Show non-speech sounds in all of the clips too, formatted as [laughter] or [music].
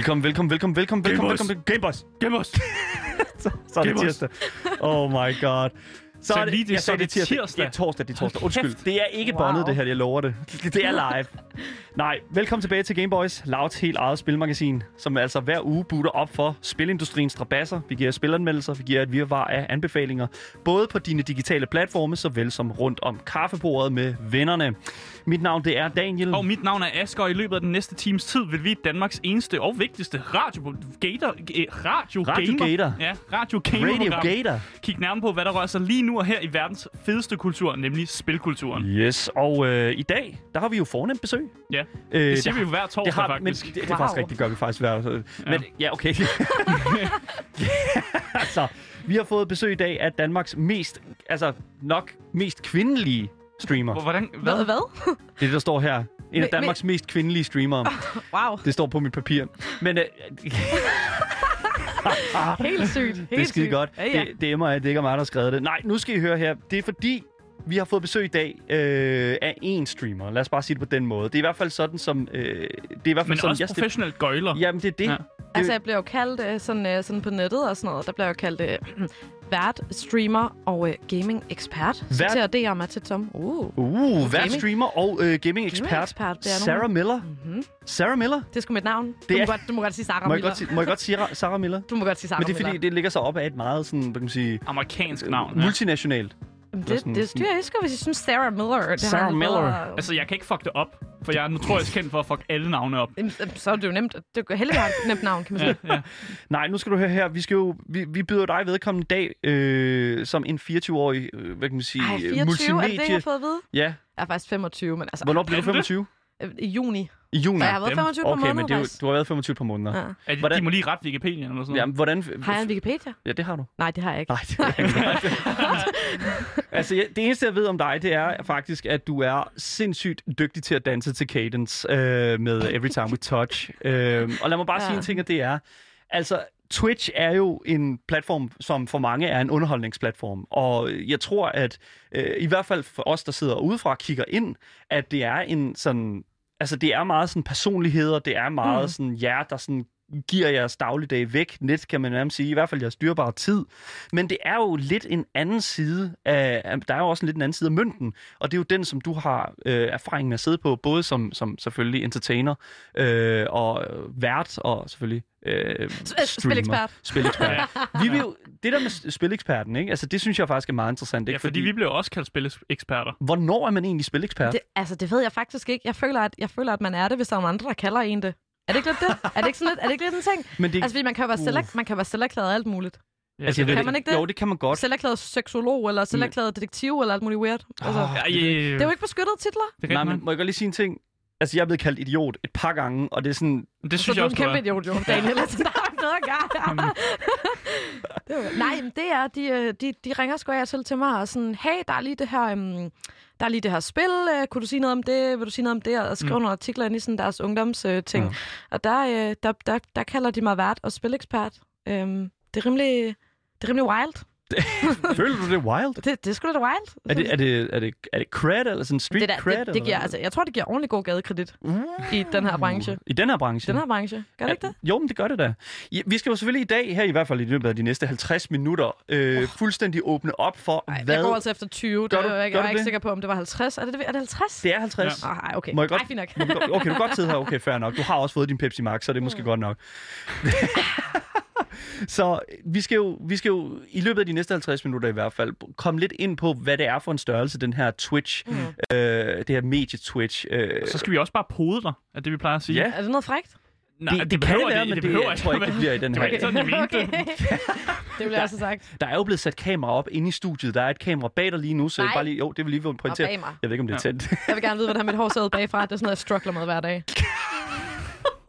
Velkommen, velkommen, velkommen, velkommen, velkommen, velkommen. Gameboys. Gameboys. [laughs] Så, så er det tirsdag. Oh my god. Så, Så er det, lige det- jeg så er det tirsdag. Det er torsdag, det er torsdag. Undskyld. kæft. Det er ikke Wow. bondet, det her, jeg lover det. [laughs] Det er live. Nej, velkommen tilbage til Gameboys, Louds helt eget spilmagasin, som altså hver uge butter op for spilindustriens strabasser. Vi giver spilanmeldelser, vi giver et virvar af anbefalinger, både på dine digitale platforme, såvel som rundt om kaffebordet med vennerne. Mit navn, det er Daniel. Og mit navn er Asger, og i løbet af den næste times tid vil vi Danmarks eneste og vigtigste radio gator, eh, radio, Radio gamer, Gator. Ja, radio gamer Radio Gator. Kig nærmere på, hvad der rører sig lige nu og her i verdens fedeste kultur, nemlig spilkulturen. Yes, og øh, i dag, der har vi jo fornemt besøg. Ja, Øh, det siger vi jo hver torsdag det har, faktisk. Men det, det er Wow. faktisk rigtigt, det gør vi faktisk hver. så- Men ja, okay. [laughs] altså, vi har fået besøg i dag af Danmarks mest, altså nok mest kvindelige streamer. Hvordan, Hvad? hvad? Hvad? Det er det, der står her. En af Men- Danmarks mest kvindelige streamere. Wow. Det står på mit papir. Men øh, [laughs] Helt sygt. Helt det er skide sygt. godt. Ja, ja. Det, det er mig, det er ikke mig, der har skrevet det. Nej, nu skal I høre her. Det er fordi, vi har fået besøg i dag øh, af en streamer. Lad os bare sige det på den måde. Det er i hvert fald sådan, som... Øh, det er i hvert fald Men sådan, også jeg professionelt gøjler. Jamen, det er det. Ja. Altså, jeg bliver jo kaldt øh, sådan, øh, sådan på nettet og sådan noget. Der bliver jeg jo kaldt øh, [clears throat] vært, streamer og øh, gaming-ekspert. Så Vært- til er mig til Tom. Uh. Uh, vært Gaming. streamer og øh, gaming-ekspert. Gaming-ekspert, det er Sarah nogen. Miller. Mm-hmm. Sarah Miller? Det er sgu mit navn. Du, Det må er- godt, du må godt sige Sarah Må jeg, Miller. godt sige, må jeg godt sige Ra- Sarah Miller? Du må godt sige Sarah Men det er fordi, Miller. det ligger sig op af et meget sådan, hvad kan man sige, Amerikansk navn. Ja. multinationalt. Eller det, sådan- det styrer jeg ikke, hvis jeg synes Sarah Miller. Det Sarah Miller. bedre- Altså, jeg kan ikke fuck det op, for jeg er notorisk kendt for at fuck alle navne op. Så er det jo nemt. Det er heldigvis et nemt navn, kan man sige. Ja, ja. [laughs] Nej, nu skal du høre her. Vi, skal jo, vi, vi byder dig vedkommende i dag øh, som en 24-årig, øh, hvad kan man sige, Ej, øh, 24, er multimedie. det det, jeg har fået at vide? Ja, Jeg er faktisk 25, men altså... hvornår bliver du Er du det? 25? øh, I juni. I juni. Jeg har været dem. 25 på Okay, måneder, men det er jo, du har været 25 på måneder. Ja. Er det, Hvordan- de må lige rette Wikipedia eller sådan noget. Jamen, hvordan... Har jeg en Wikipedia? Ja, det har du. Nej, det har jeg ikke. Nej, det er ikke. [laughs] [laughs] altså, jeg, det eneste, jeg ved om dig, det er faktisk, at du er sindssygt dygtig til at danse til Cadence øh, med Every Time We Touch. [laughs] Øh, og lad mig bare ja. Ja. sige en ting, og det er, altså, Twitch er jo en platform, som for mange er en underholdningsplatform. Og jeg tror, at øh, i hvert fald for os, der sidder udefra og kigger ind, at det er en sådan... Altså, det er meget sådan personligheder, det er meget mm. sådan jer, der sådan giver jeres dagligdag væk. Net kan man nærmest sige, i hvert fald jeres dyrbare tid. Men det er jo lidt en anden side af, der er jo også en lidt en anden side af mønten, og det er jo den, som du har øh, erfaring med at sidde på, både som, som selvfølgelig entertainer øh, og vært, og selvfølgelig øh, [laughs] spilekspert. Spilekspert. Vi vil jo, det der med spileksperten, ikke? Altså, det synes jeg faktisk er meget interessant. Ja, Ikke? fordi vi bliver også kaldt spileksperter. Hvornår er man egentlig spilekspert? Det, altså, det ved jeg faktisk ikke. Jeg føler, at, jeg føler, at man er det, hvis der er nogle andre, der kalder en det. Er det ikke lidt det? Er det ikke, sådan lidt, er det ikke lidt en ting? Men det, Altså, fordi man kan jo være, selv, man kan være selverklæret alt muligt. Ja, altså, jeg ved kan man ikke det? Jo, det kan man godt. Selverklæret seksolog, eller selverklæret detektiv, eller alt muligt weird. Altså, Ja, det- det er jo ikke beskyttede titler. Det Nej, men må jeg godt lige sige en ting? Altså, jeg er blevet kaldt idiot et par gange, og det er sådan... det Så synes du jeg er en også, du kæmpe er. idiot, jo, [laughs] Daniel. Altså, [laughs] der er ikke noget at gøre. [laughs] det nej, men det er, de, øh, de, de ringer sgu af og til til mig og sådan, hey, der er lige det her... Um, der er lige det her spil, øh, kunne du sige noget om det, vil du sige noget om det, og skrive mm. nogle artikler ind i sådan deres ungdomsting. Øh, ting. Ja. Og der, øh, der, der, der kalder de mig vært og spilekspert. Øhm, det er rimelig, det er rimelig wild. [laughs] Føler du det wild? Det, det er sgu da wild. Er det, er det, er det, er det cred, eller sådan street det, der, cred? det, det eller giver, altså, jeg tror, det giver ordentlig god gadekredit i den her branche. I den her branche? Den her branche. Gør det ikke det? Jo, men det gør det da. Ja, vi skal jo selvfølgelig i dag, her i hvert fald i løbet af de næste 50 minutter, øh, fuldstændig åbne op for, Ej, hvad... jeg går altså efter 20. Gør Det, du- jeg, gør jeg er ikke det? sikker på, om det var 50. Er det, er det 50? Det er 50. Ah, ej, okay. Må jeg godt- Ej, fint nok. Må Okay, du kan godt sidde her. Okay, fair nok. Du har også fået din Pepsi Max, så det er måske godt nok. [laughs] [laughs] så vi skal, jo, vi skal jo i løbet af de næste 50 minutter i hvert fald komme lidt ind på, hvad det er for en størrelse, den her Twitch, mm. øh, det her medie Twitch. Øh, Så skal vi også bare pode dig, er det vi plejer at sige. Ja. Er det noget frækt? Nej, det, det, kan det være, men det, behøver jeg tror ikke, det bliver i den Det var her. ikke sådan, mente det. [laughs] det også have sagt. Der er jo blevet sat kamera op inde i studiet. Der er et kamera bag dig lige nu, så jeg Nej. bare lige, jo, det vil lige være Og pointere. bag mig. Jeg ved ikke, om det er tændt. Jeg vil gerne vide, hvordan mit hår [laughs] ud bagfra. Det er sådan noget, jeg struggler med hver dag.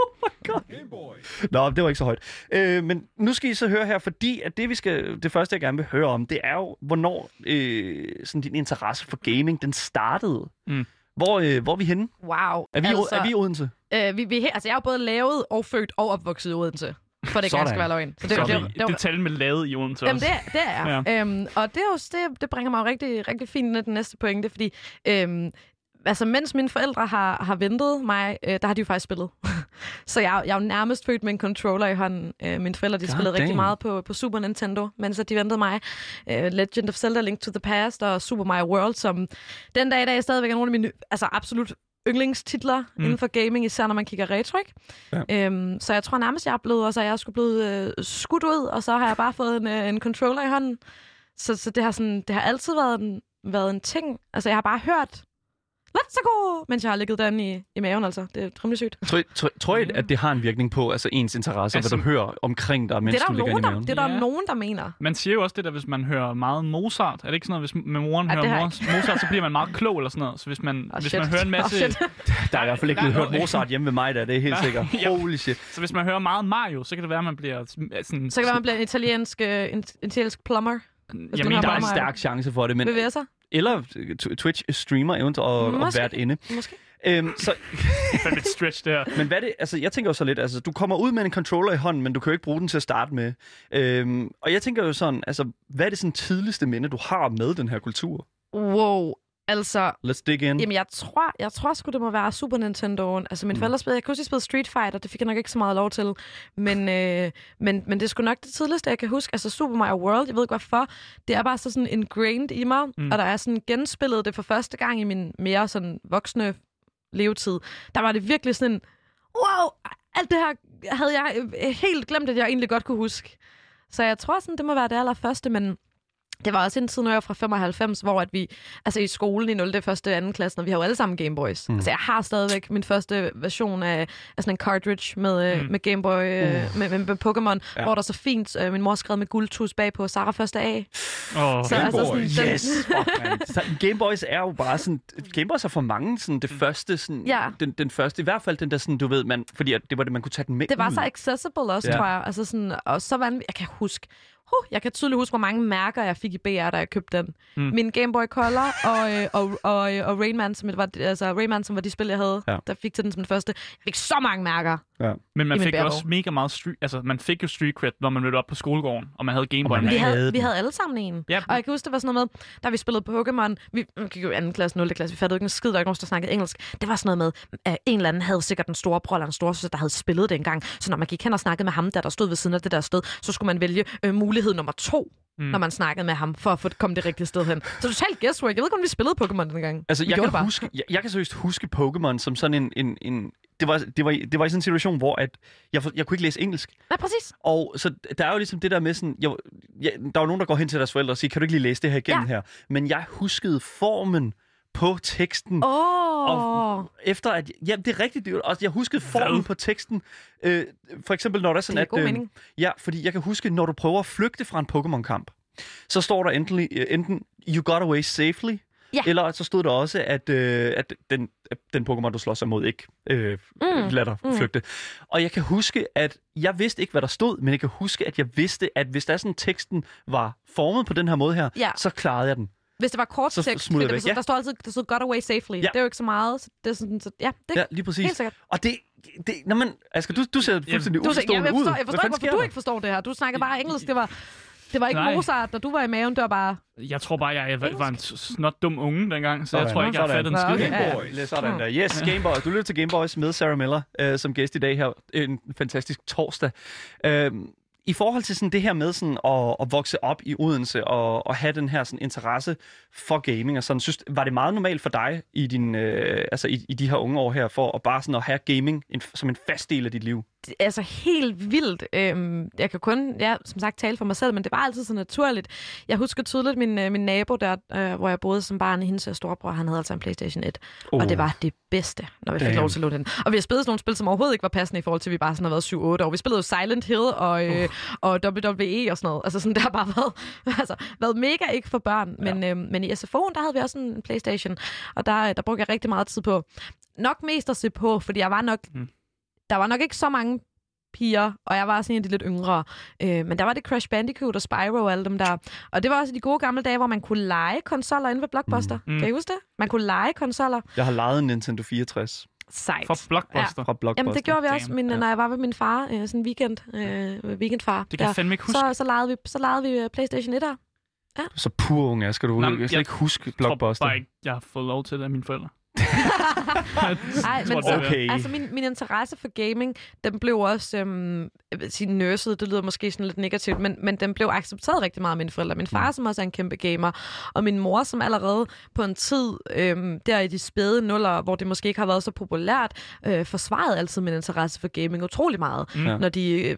[laughs] Nå, det var ikke så højt. Øh, men nu skal I så høre her, fordi at det, vi skal, det første, jeg gerne vil høre om, det er jo, hvornår øh, sådan din interesse for gaming, den startede. Mm. Hvor, øh, hvor er vi henne? Wow. Er vi, altså, er vi i Odense? øh, vi, vi, er altså, jeg er jo både lavet og født og opvokset i Odense. For det Sådan. skal være løgn. Så det, Sådan. det, det, det, Det tal med lavet i Odense Jamen, også. det, det er. Ja. Øhm, og det, er jo, det, det bringer mig jo rigtig, rigtig fint ned til den næste pointe, fordi øhm, altså, mens mine forældre har, har ventet mig, øh, der har de jo faktisk spillet. [laughs] så jeg, jeg er jo nærmest født med en controller i hånden. Øh, mine forældre, de God spillede rigtig damn. meget på, på Super Nintendo, mens at de ventede mig. Øh, Legend of Zelda, Link to the Past og Super Mario World, som den dag i dag stadigvæk er nogle af mine altså, absolut yndlingstitler Mm. inden for gaming, især når man kigger retro, ikke? Ja. Øhm, så jeg tror nærmest, jeg er blevet, altså, jeg er sgu blevet øh, skudt ud, og så har jeg bare fået en, øh, en controller i hånden. Så, så det, har sådan, det har altid været en, været en ting. Altså, jeg har bare hørt, let's go, mens jeg har ligget den i, i maven, altså. Det er rimelig sygt. Tror, tror, tror I, at det har en virkning på altså ens interesse, Altså- hvad du hører omkring dig, mens det er du der, jo ligger nogen, i der, maven? det er der Ja. nogen, der mener. Man siger jo også det der, hvis man hører meget Mozart. Er det ikke sådan noget, hvis med moren Ja, hører har Mozart, så bliver man meget klog eller sådan noget. Så hvis man, Oh, hvis shit. man hører en masse... Oh, shit. Der er i hvert fald ikke blevet hørt Mozart hjemme ved mig, der. Det er helt sikkert. Holy shit. Så hvis man hører meget Mario, så kan det være, at man bliver sådan... Så kan det være, man bliver en italiensk, øh, en, en italiensk plumber. jeg mener, Der er en stærk chance for det, men... VVS'er, Eller t- Twitch-streamer eventuelt og, og Måske. vært inde. måske. Øhm, så, det er fandme et stretch, det her. men hvad det, altså jeg tænker jo så lidt, altså du kommer ud med en controller i hånden, men du kan jo ikke bruge den til at starte med. Øhm, og jeg tænker jo sådan, altså hvad er det sådan tidligste minde, du har med den her kultur? Wow. Altså, Let's dig in. Jamen, jeg tror, jeg tror sgu, det må være Super Nintendoen. Altså, mine Mm. forældre spillede, jeg kunne de spillede Street Fighter, det fik jeg nok ikke så meget lov til. Men, [laughs] øh, men, men det er sgu nok det tidligste, jeg kan huske. Altså, Super Mario World, jeg ved ikke hvorfor, det er bare så sådan ingrained i mig. Mm. Mm. Og der er sådan genspillet det for første gang i min mere sådan voksne levetid. Der var det virkelig sådan en, wow, alt det her havde jeg øh, helt glemt, at jeg egentlig godt kunne huske. Så jeg tror sådan, det må være det allerførste, men det var også en tid, når jeg var fra 95, hvor at vi, altså i skolen i 0. første og 2. klasse, og vi har jo alle sammen Gameboys. Mm. Mm. Altså jeg har stadigvæk min første version af, af sådan en cartridge med, Mm. mm. med Gameboy, øh, Uh. med, med, med Pokémon, Ja. hvor der så fint, øh, min mor skrev med guldtus bagpå, Sarah første A. Oh, Så altså sådan, den- Yes! Fuck. Så Gameboys er jo bare sådan... Gameboys er for mange sådan det første... Sådan, Ja. den, den første, i hvert fald den der sådan, du ved, man, fordi at det var det, man kunne tage den med Det var ud. så accessible også, Ja. tror jeg. Altså sådan, og så vanvittigt. Jeg kan huske, huh, jeg kan tydeligt huske, hvor mange mærker jeg fik i BR, da jeg købte den. Mm. Min Game Boy Color og, øh, og, og, og Rayman, som var, altså Rayman, som var de spil, jeg havde, ja. der fik til den som den første. Jeg fik så mange mærker. Ja. Men man i fik jo også mega meget street, altså man fik jo street cred, når man mødte op på skolegården, og man havde Gameboy. Vi havde den. vi havde alle sammen en. Ja, Og jeg kan huske, det var sådan noget med, da vi spillede Pokémon, vi gik jo i anden klasse, 0. klasse, vi fattede ikke en skid, der ikke nogen, der snakkede engelsk. Det var sådan noget med, at en eller anden havde sikkert en store bror eller en store søster, der havde spillet det engang. Så når man gik hen og snakkede med ham, der der stod ved siden af det der sted, så skulle man vælge øh, mulighed nummer to, Mm. når man snakkede med ham, for at få komme det rigtige sted hen. Så totalt guesswork. Jeg ved ikke, om vi spillede Pokémon dengang. Altså, Vi jeg kan, bare. huske, jeg, jeg kan seriøst huske Pokémon som sådan en... en, en det, var, det, var, det var i sådan en situation, hvor at jeg, jeg kunne ikke læse engelsk. Nej, præcis. Og så der er jo ligesom det der med sådan... Jeg, jeg, der er jo nogen, der går hen til deres forældre og siger, kan du ikke lige læse det her igennem Ja. her? Men jeg huskede formen på teksten. Åh. Og efter at... Ja, det er rigtigt. Det jo- også, jeg huskede formen Hvad? på teksten. Øh, for eksempel, når der er sådan, Det er at... god øh, mening. Ja, fordi jeg kan huske, når du prøver at flygte fra en Pokémon-kamp, så står der enten, enten you got away safely, Ja. eller så stod der også, at, øh, at den, at den Pokémon, du slås imod, ikke øh, mm. Mm. lader dig Mm. flygte. Og jeg kan huske, at jeg vidste ikke, hvad der stod, men jeg kan huske, at jeg vidste, at hvis der sådan teksten var formet på den her måde her, Ja. så klarede jeg den. Hvis det var kort Så tekst, smutter jeg fordi væk, der, ja. der står altid, der stod got away safely. Ja. Det er jo ikke så meget. Så det er sådan, så, ja, det Ja, lige præcis. helt sikkert. Og det, det når man, Asger, du, du ser fuldstændig Du, jeg, uforstående jeg ud. forstår, jeg forstår ikke, hvorfor du ikke forstår det her. Du snakker bare engelsk. Det var, det var ikke Nej. Mozart, da du var i maven. Det var bare... Jeg tror bare, jeg, jeg var en snot dum unge dengang, så jeg Sådan. tror ikke, jeg fattet en skid. okay. Ja. Gameboy. Sådan der. Yes, Gameboy. Du lytter til Gameboys med Sarah Miller øh, som gæst i dag her. En fantastisk torsdag. Øh, i forhold til sådan det her med sådan at, at vokse op i Odense og, og have den her sådan interesse for gaming og sådan, synes, var det meget normalt for dig i, din, øh, altså i, i de her unge år her, for at bare sådan at have gaming en, som en fast del af dit liv? Altså helt vildt. Øhm, jeg kan kun, ja, som sagt, tale for mig selv, men det var altid så naturligt. Jeg husker tydeligt min, øh, min nabo der, øh, hvor jeg boede som barn, hendes øh, storebror, han havde altså en Playstation 1. Oh. Og det var det bedste, når vi fik lov til at låne den. Og vi har spillet sådan nogle spil, som overhovedet ikke var passende i forhold til, at vi bare sådan har været 7-8 år. Vi spillede jo Silent Hill og, øh, og WWE og sådan noget. Altså sådan, det har bare været, [laughs] altså, været mega ikke for børn. Men, øh, men i SFO'en, der havde vi også en Playstation, og der, der brugte jeg rigtig meget tid på. Nok mest at se på, fordi jeg var nok Mm. Der var nok ikke så mange piger, og jeg var sådan en af de lidt yngre. Øh, men der var det Crash Bandicoot og Spyro og alle dem der. Og det var også de gode gamle dage, hvor man kunne lege konsoller inde ved Blockbuster. Mm. Mm. Kan I huske det? Man kunne lege konsoller. Jeg har lejet en Nintendo 64 Sejt. For Blockbuster. fra Blockbuster. Jamen, det gjorde vi også, Damn. min, Ja. når jeg var ved min far, øh, sådan en weekend, øh, weekendfar. Det kan jeg fandme ikke huske. så, så, legede vi, så legede vi øh, Playstation 1'er. Så pur unge, skal du Nå, jeg jeg ikke huske Jeg tror Blockbuster. bare ikke, jeg har fået lov til det af mine forældre. [laughs] Ej, men så, det. Okay. altså min, min interesse for gaming, den blev også, øhm, sige nørset, det lyder måske sådan lidt negativt, men, men den blev accepteret rigtig meget af mine forældre. Min far, som også er en kæmpe gamer, og min mor, som allerede på en tid, øhm, der i de spæde nuller, hvor det måske ikke har været så populært, øh, forsvarede altid min interesse for gaming utrolig meget. Mm. Ja. Når de øh,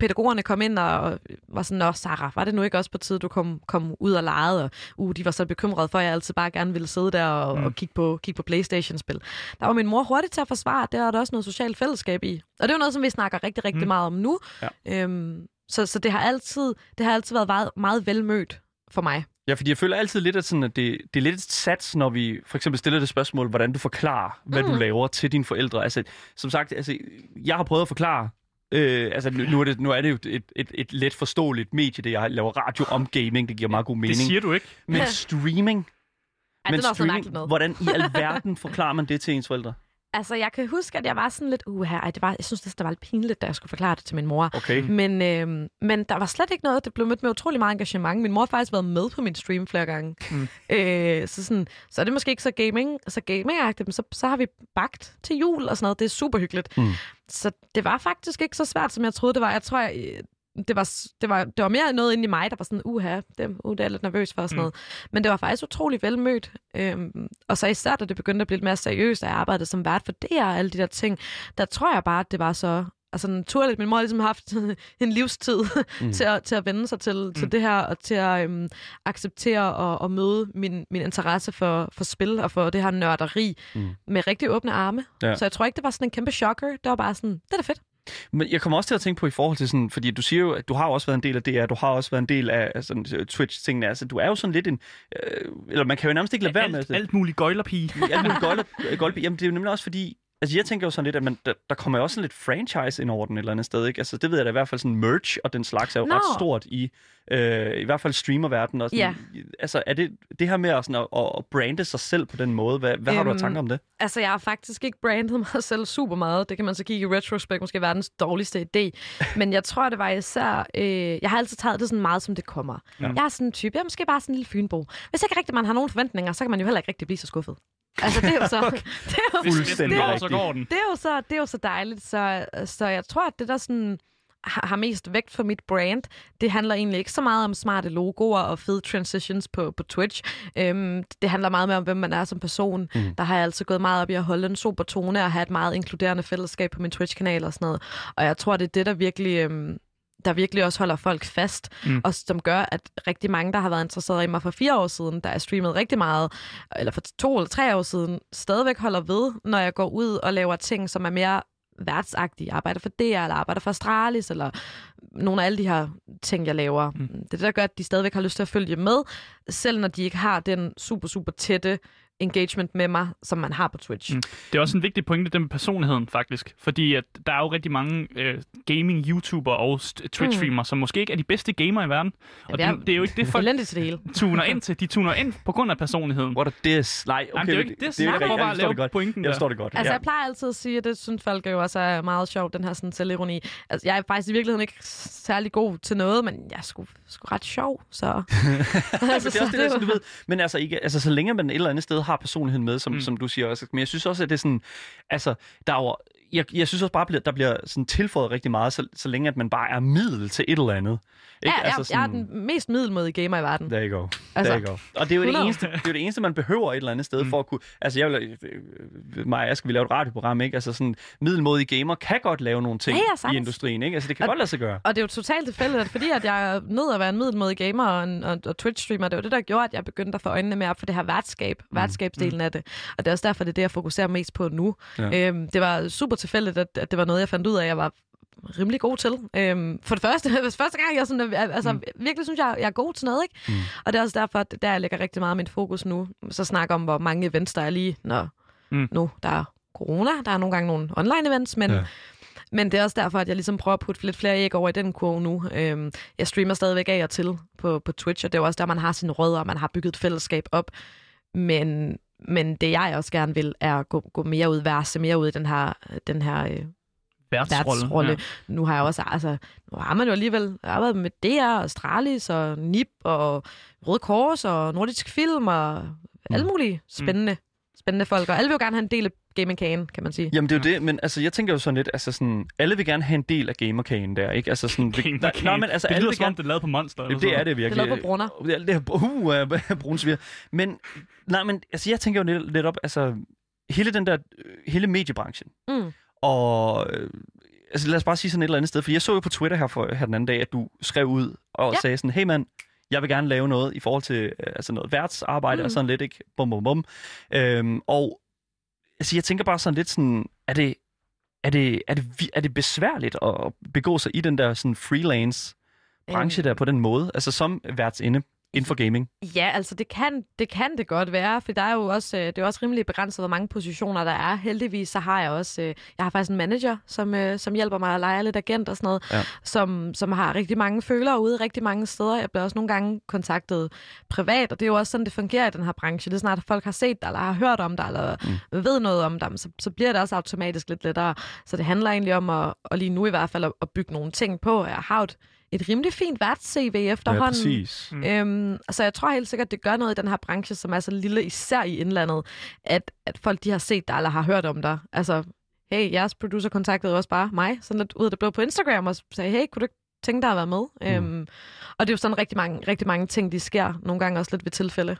pædagogerne kom ind og var sådan, Nå, Sarah, var det nu ikke også på tide, du kom, kom ud og legede? Og uh, de var så bekymrede for, at jeg altid bare gerne ville sidde der og, Mm. og kigge, på, kigge på Playstation-spil. Der var min mor hurtigt til at forsvare, det er der også noget socialt fællesskab i. Og det er jo noget, som vi snakker rigtig, rigtig Mm. meget om nu. Ja. Øhm, så, så det har altid, det har altid været meget, meget velmødt for mig. Ja, fordi jeg føler altid lidt, at, sådan, at det, det er lidt et sats, når vi for eksempel stiller det spørgsmål, hvordan du forklarer, hvad mm. du laver til dine forældre. Altså, som sagt, altså, jeg har prøvet at forklare, øh, altså nu, nu, er det, nu er det jo et, et, et let forståeligt medie, det jeg laver radio om gaming, det giver meget god mening. Det siger du ikke. Men [laughs] streaming, Ej, men det er noget. hvordan i alverden forklarer man det til ens forældre? Altså, jeg kan huske, at jeg var sådan lidt, uh, ej, det var, jeg synes, det var lidt pinligt, da jeg skulle forklare det til min mor. Okay. Men, øh, men der var slet ikke noget. Det blev mødt med utrolig meget engagement. Min mor har faktisk været med på min stream flere gange. Mm. [laughs] Øh, så, sådan, så er det måske ikke så gaming, så gaming men så, så har vi bagt til jul og sådan noget. Det er super hyggeligt. Mm. Så det var faktisk ikke så svært, som jeg troede, det var. Jeg tror, jeg, det var, det, var, det var mere noget inde i mig, der var sådan, uha, det, uh, det er jeg lidt nervøs for og sådan Mm. noget. Men det var faktisk utrolig velmødt. Øhm, og så især, da det begyndte at blive lidt mere seriøst, og jeg arbejdede som vært for det og alle de der ting, der tror jeg bare, at det var så altså naturligt. Min mor har ligesom haft [laughs] en livstid Mm. [laughs] til, at, til at vende sig til, mm. til det her, og til at øhm, acceptere og, og møde min, min interesse for, for spil og for det her nørderi Mm. med rigtig åbne arme. Ja. Ja. Så jeg tror ikke, det var sådan en kæmpe chokker. Det var bare sådan, det er da fedt. Men jeg kommer også til at tænke på i forhold til sådan, fordi du siger jo, at du har også været en del af DR, du har også været en del af, sådan, øh, Twitch-tingene. Altså, du er jo sådan lidt en, øh, eller man kan jo nærmest ikke lade være med Alt, det. alt muligt gøjlerpige. alt muligt golde, golde, Jamen, det er jo nemlig også fordi, altså jeg tænker jo sådan lidt, at man, der, der kommer jo også sådan lidt franchise ind over den et eller andet sted, ikke? Altså det ved jeg da i hvert fald sådan merch og den slags er jo Nå. ret stort i, øh, i hvert fald streamerverdenen. Og sådan, Altså er det det her med at, sådan, at, at brande sig selv på den måde, hvad, hvad har du af Øhm, tanker om det? Altså, jeg har faktisk ikke brandet mig [laughs] selv super meget. Det kan man så kigge i retrospekt, måske verdens dårligste idé. Men jeg tror, det var især... Øh, jeg har altid taget det sådan meget, som det kommer. Ja. Ja. Jeg er sådan en type, jeg er måske bare sådan en lille fynbo. Hvis ikke rigtig man har nogen forventninger, så kan man jo heller ikke rigtig blive så skuffet. Altså, det er jo så... [laughs] [laughs] det er jo, Fuldstændig det så rigtigt. går den. det er jo så, det er jo så dejligt. Så, så jeg tror, at det der sådan har mest vægt for mit brand, det handler egentlig ikke så meget om smarte logoer og fede transitions på, på Twitch. Øhm, det handler meget mere om, hvem man er som person. Mm. Mm. Der har jeg altid gået meget op i at holde en super tone og have et meget inkluderende fællesskab på min Twitch-kanal og sådan noget. Og jeg tror, det er det, der virkelig... Øhm, der virkelig også holder folk fast, Mm. og som gør, at rigtig mange, der har været interesseret i mig for fire år siden, der er streamet rigtig meget, eller for to eller tre år siden, stadigvæk holder ved, når jeg går ud og laver ting, som er mere værtsagtige. Jeg arbejder for DR, eller arbejder for Astralis, eller nogle af alle de her ting, jeg laver. Mm. Det er det, der gør, at de stadigvæk har lyst til at følge med, selv når de ikke har den super, super tætte engagement med mig, som man har på Twitch. Mm. Det er også en vigtig pointe, det med personligheden, faktisk. Fordi at der er jo rigtig mange øh, gaming-YouTuber og st- Twitch-streamere, mm. som måske ikke er de bedste gamere i verden. Og det er- det, det er jo ikke det, folk det hele. [laughs] tuner ind til. De tuner ind på grund af personligheden. What a diss. Nej, okay. Jamen, det er jo ikke det, det er jo jeg ikke prøver rigtigt. bare Jeg det lave godt. pointen Jeg forstår det godt. Altså, ja. jeg plejer altid at sige, at det synes folk jo også er meget sjovt, den her sådan selvironi. Altså, jeg er faktisk i virkeligheden ikke særlig god til noget, men jeg er sgu, sgu ret sjov, så... men [laughs] det er også [laughs] det, sådan, du ved, men altså, ikke, altså, så længe man et eller andet sted har personligheden med, som, Mm. som du siger også, men jeg synes også, at det er sådan, altså, der er jo, jeg, jeg synes også bare, bliver, der bliver sådan tilføjet rigtig meget, så, så længe at man bare er middel til et eller andet. Ikke? Ja, jeg, altså, jeg er den mest middelmodige gamer i verden. There you go. Altså, There you go. Og det er jo det 100. eneste, det er jo det eneste, man behøver et eller andet sted Mm. mm. for at kunne... Altså, jeg vil, øh, mig og jeg skal vi lave et radioprogram, ikke? Altså, sådan, middelmodige gamer kan godt lave nogle ting Ja, ja, i industrien, ikke? Altså, det kan Og- godt lade sig gøre. Og det er jo totalt tilfældigt, at fordi at jeg er nødt at være en middelmodig gamer og, en, og, og Twitch-streamer, det var det, der gjorde, at jeg begyndte at få øjnene mere op for det her værtskab, Mm. værtskabsdelen af det. Og det er også derfor, det er det, jeg fokuserer mest på nu. Ja. Øhm, det var super tilfældigt, at, at det var noget, jeg fandt ud af, at jeg var rimelig god til. Øhm, for det første, [laughs] første gang, jeg sådan, altså, mm. virkelig synes, jeg, jeg er god til noget, ikke? Mm. Og det er også derfor, at der jeg lægger rigtig meget af mit fokus nu. Så snakker om, hvor mange events der er lige, når Mm. nu der er corona. Der er nogle gange nogle online events, men... Ja. Men det er også derfor, at jeg ligesom prøver at putte lidt flere æg over i den kurve nu. Øhm, jeg streamer stadigvæk af og til på, på Twitch, og det er jo også der, man har sine rødder, og man har bygget et fællesskab op. Men, men det, jeg også gerne vil, er at gå, gå mere ud, værse mere ud i den her, den her øh, Værtsrolle. værtsrolle. Ja. Nu har jeg også, altså, nu har man jo alligevel arbejdet med DR, Astralis, og NIP, og Røde Kors, og Nordisk Film, og alle mulige spændende, spændende folk, og alle vil jo gerne have en del af gamingkagen, kan man sige. Jamen, det er jo det, men altså, jeg tænker jo sådan lidt, altså sådan, alle vil gerne have en del af gamerkagen der, ikke? Altså sådan, vi- Game nej, nej, men altså, det alle lyder vil som om, gerne... det er lavet på Monster. Eller Det sådan er det virkelig. Det er lavet på brunner. Det er uh, brunsviger. Men, nej, men altså, jeg tænker jo lidt, lidt op, altså, hele den der, øh, hele mediebranchen, Mm. og øh, altså, lad os bare sige sådan et eller andet sted, for jeg så jo på Twitter her, for, her den anden dag, at du skrev ud og Ja. sagde sådan, hey mand, jeg vil gerne lave noget i forhold til øh, altså noget værtsarbejde mm. Og sådan lidt, ikke? Bum, bum, bum. Øhm, og altså, jeg tænker bare sådan lidt sådan, er det, er det, er det, er det besværligt at begå sig i den der sådan freelance branche der på den måde, altså som værtsinde inden for gaming? Ja, altså det kan, det kan det godt være, for der er jo også, øh, det er jo også rimelig begrænset, hvor mange positioner der er. Heldigvis så har jeg også, øh, jeg har faktisk en manager, som, øh, som hjælper mig at lege lidt agent og sådan noget, Ja. som, som har rigtig mange følere ude rigtig mange steder. Jeg bliver også nogle gange kontaktet privat, og det er jo også sådan, det fungerer i den her branche. Det er snart, at folk har set dig, eller har hørt om dig, eller mm. ved noget om dig, så, så bliver det også automatisk lidt lettere. Så det handler egentlig om at, og lige nu i hvert fald, at, at bygge nogle ting på. Jeg har et, et rimelig fint værts-CV efterhånden. præcis. Mm. Øhm, så jeg tror helt sikkert, det gør noget i den her branche, som er så lille, især i indlandet, at, at folk de har set dig eller har hørt om dig. Altså, hey, jeres producer kontaktede også bare mig, sådan lidt ud af det blå på Instagram, og sagde, hey, kunne du ikke tænke dig at være med? Mm. Øhm, og det er jo sådan rigtig mange, rigtig mange ting, de sker, nogle gange også lidt ved tilfælde.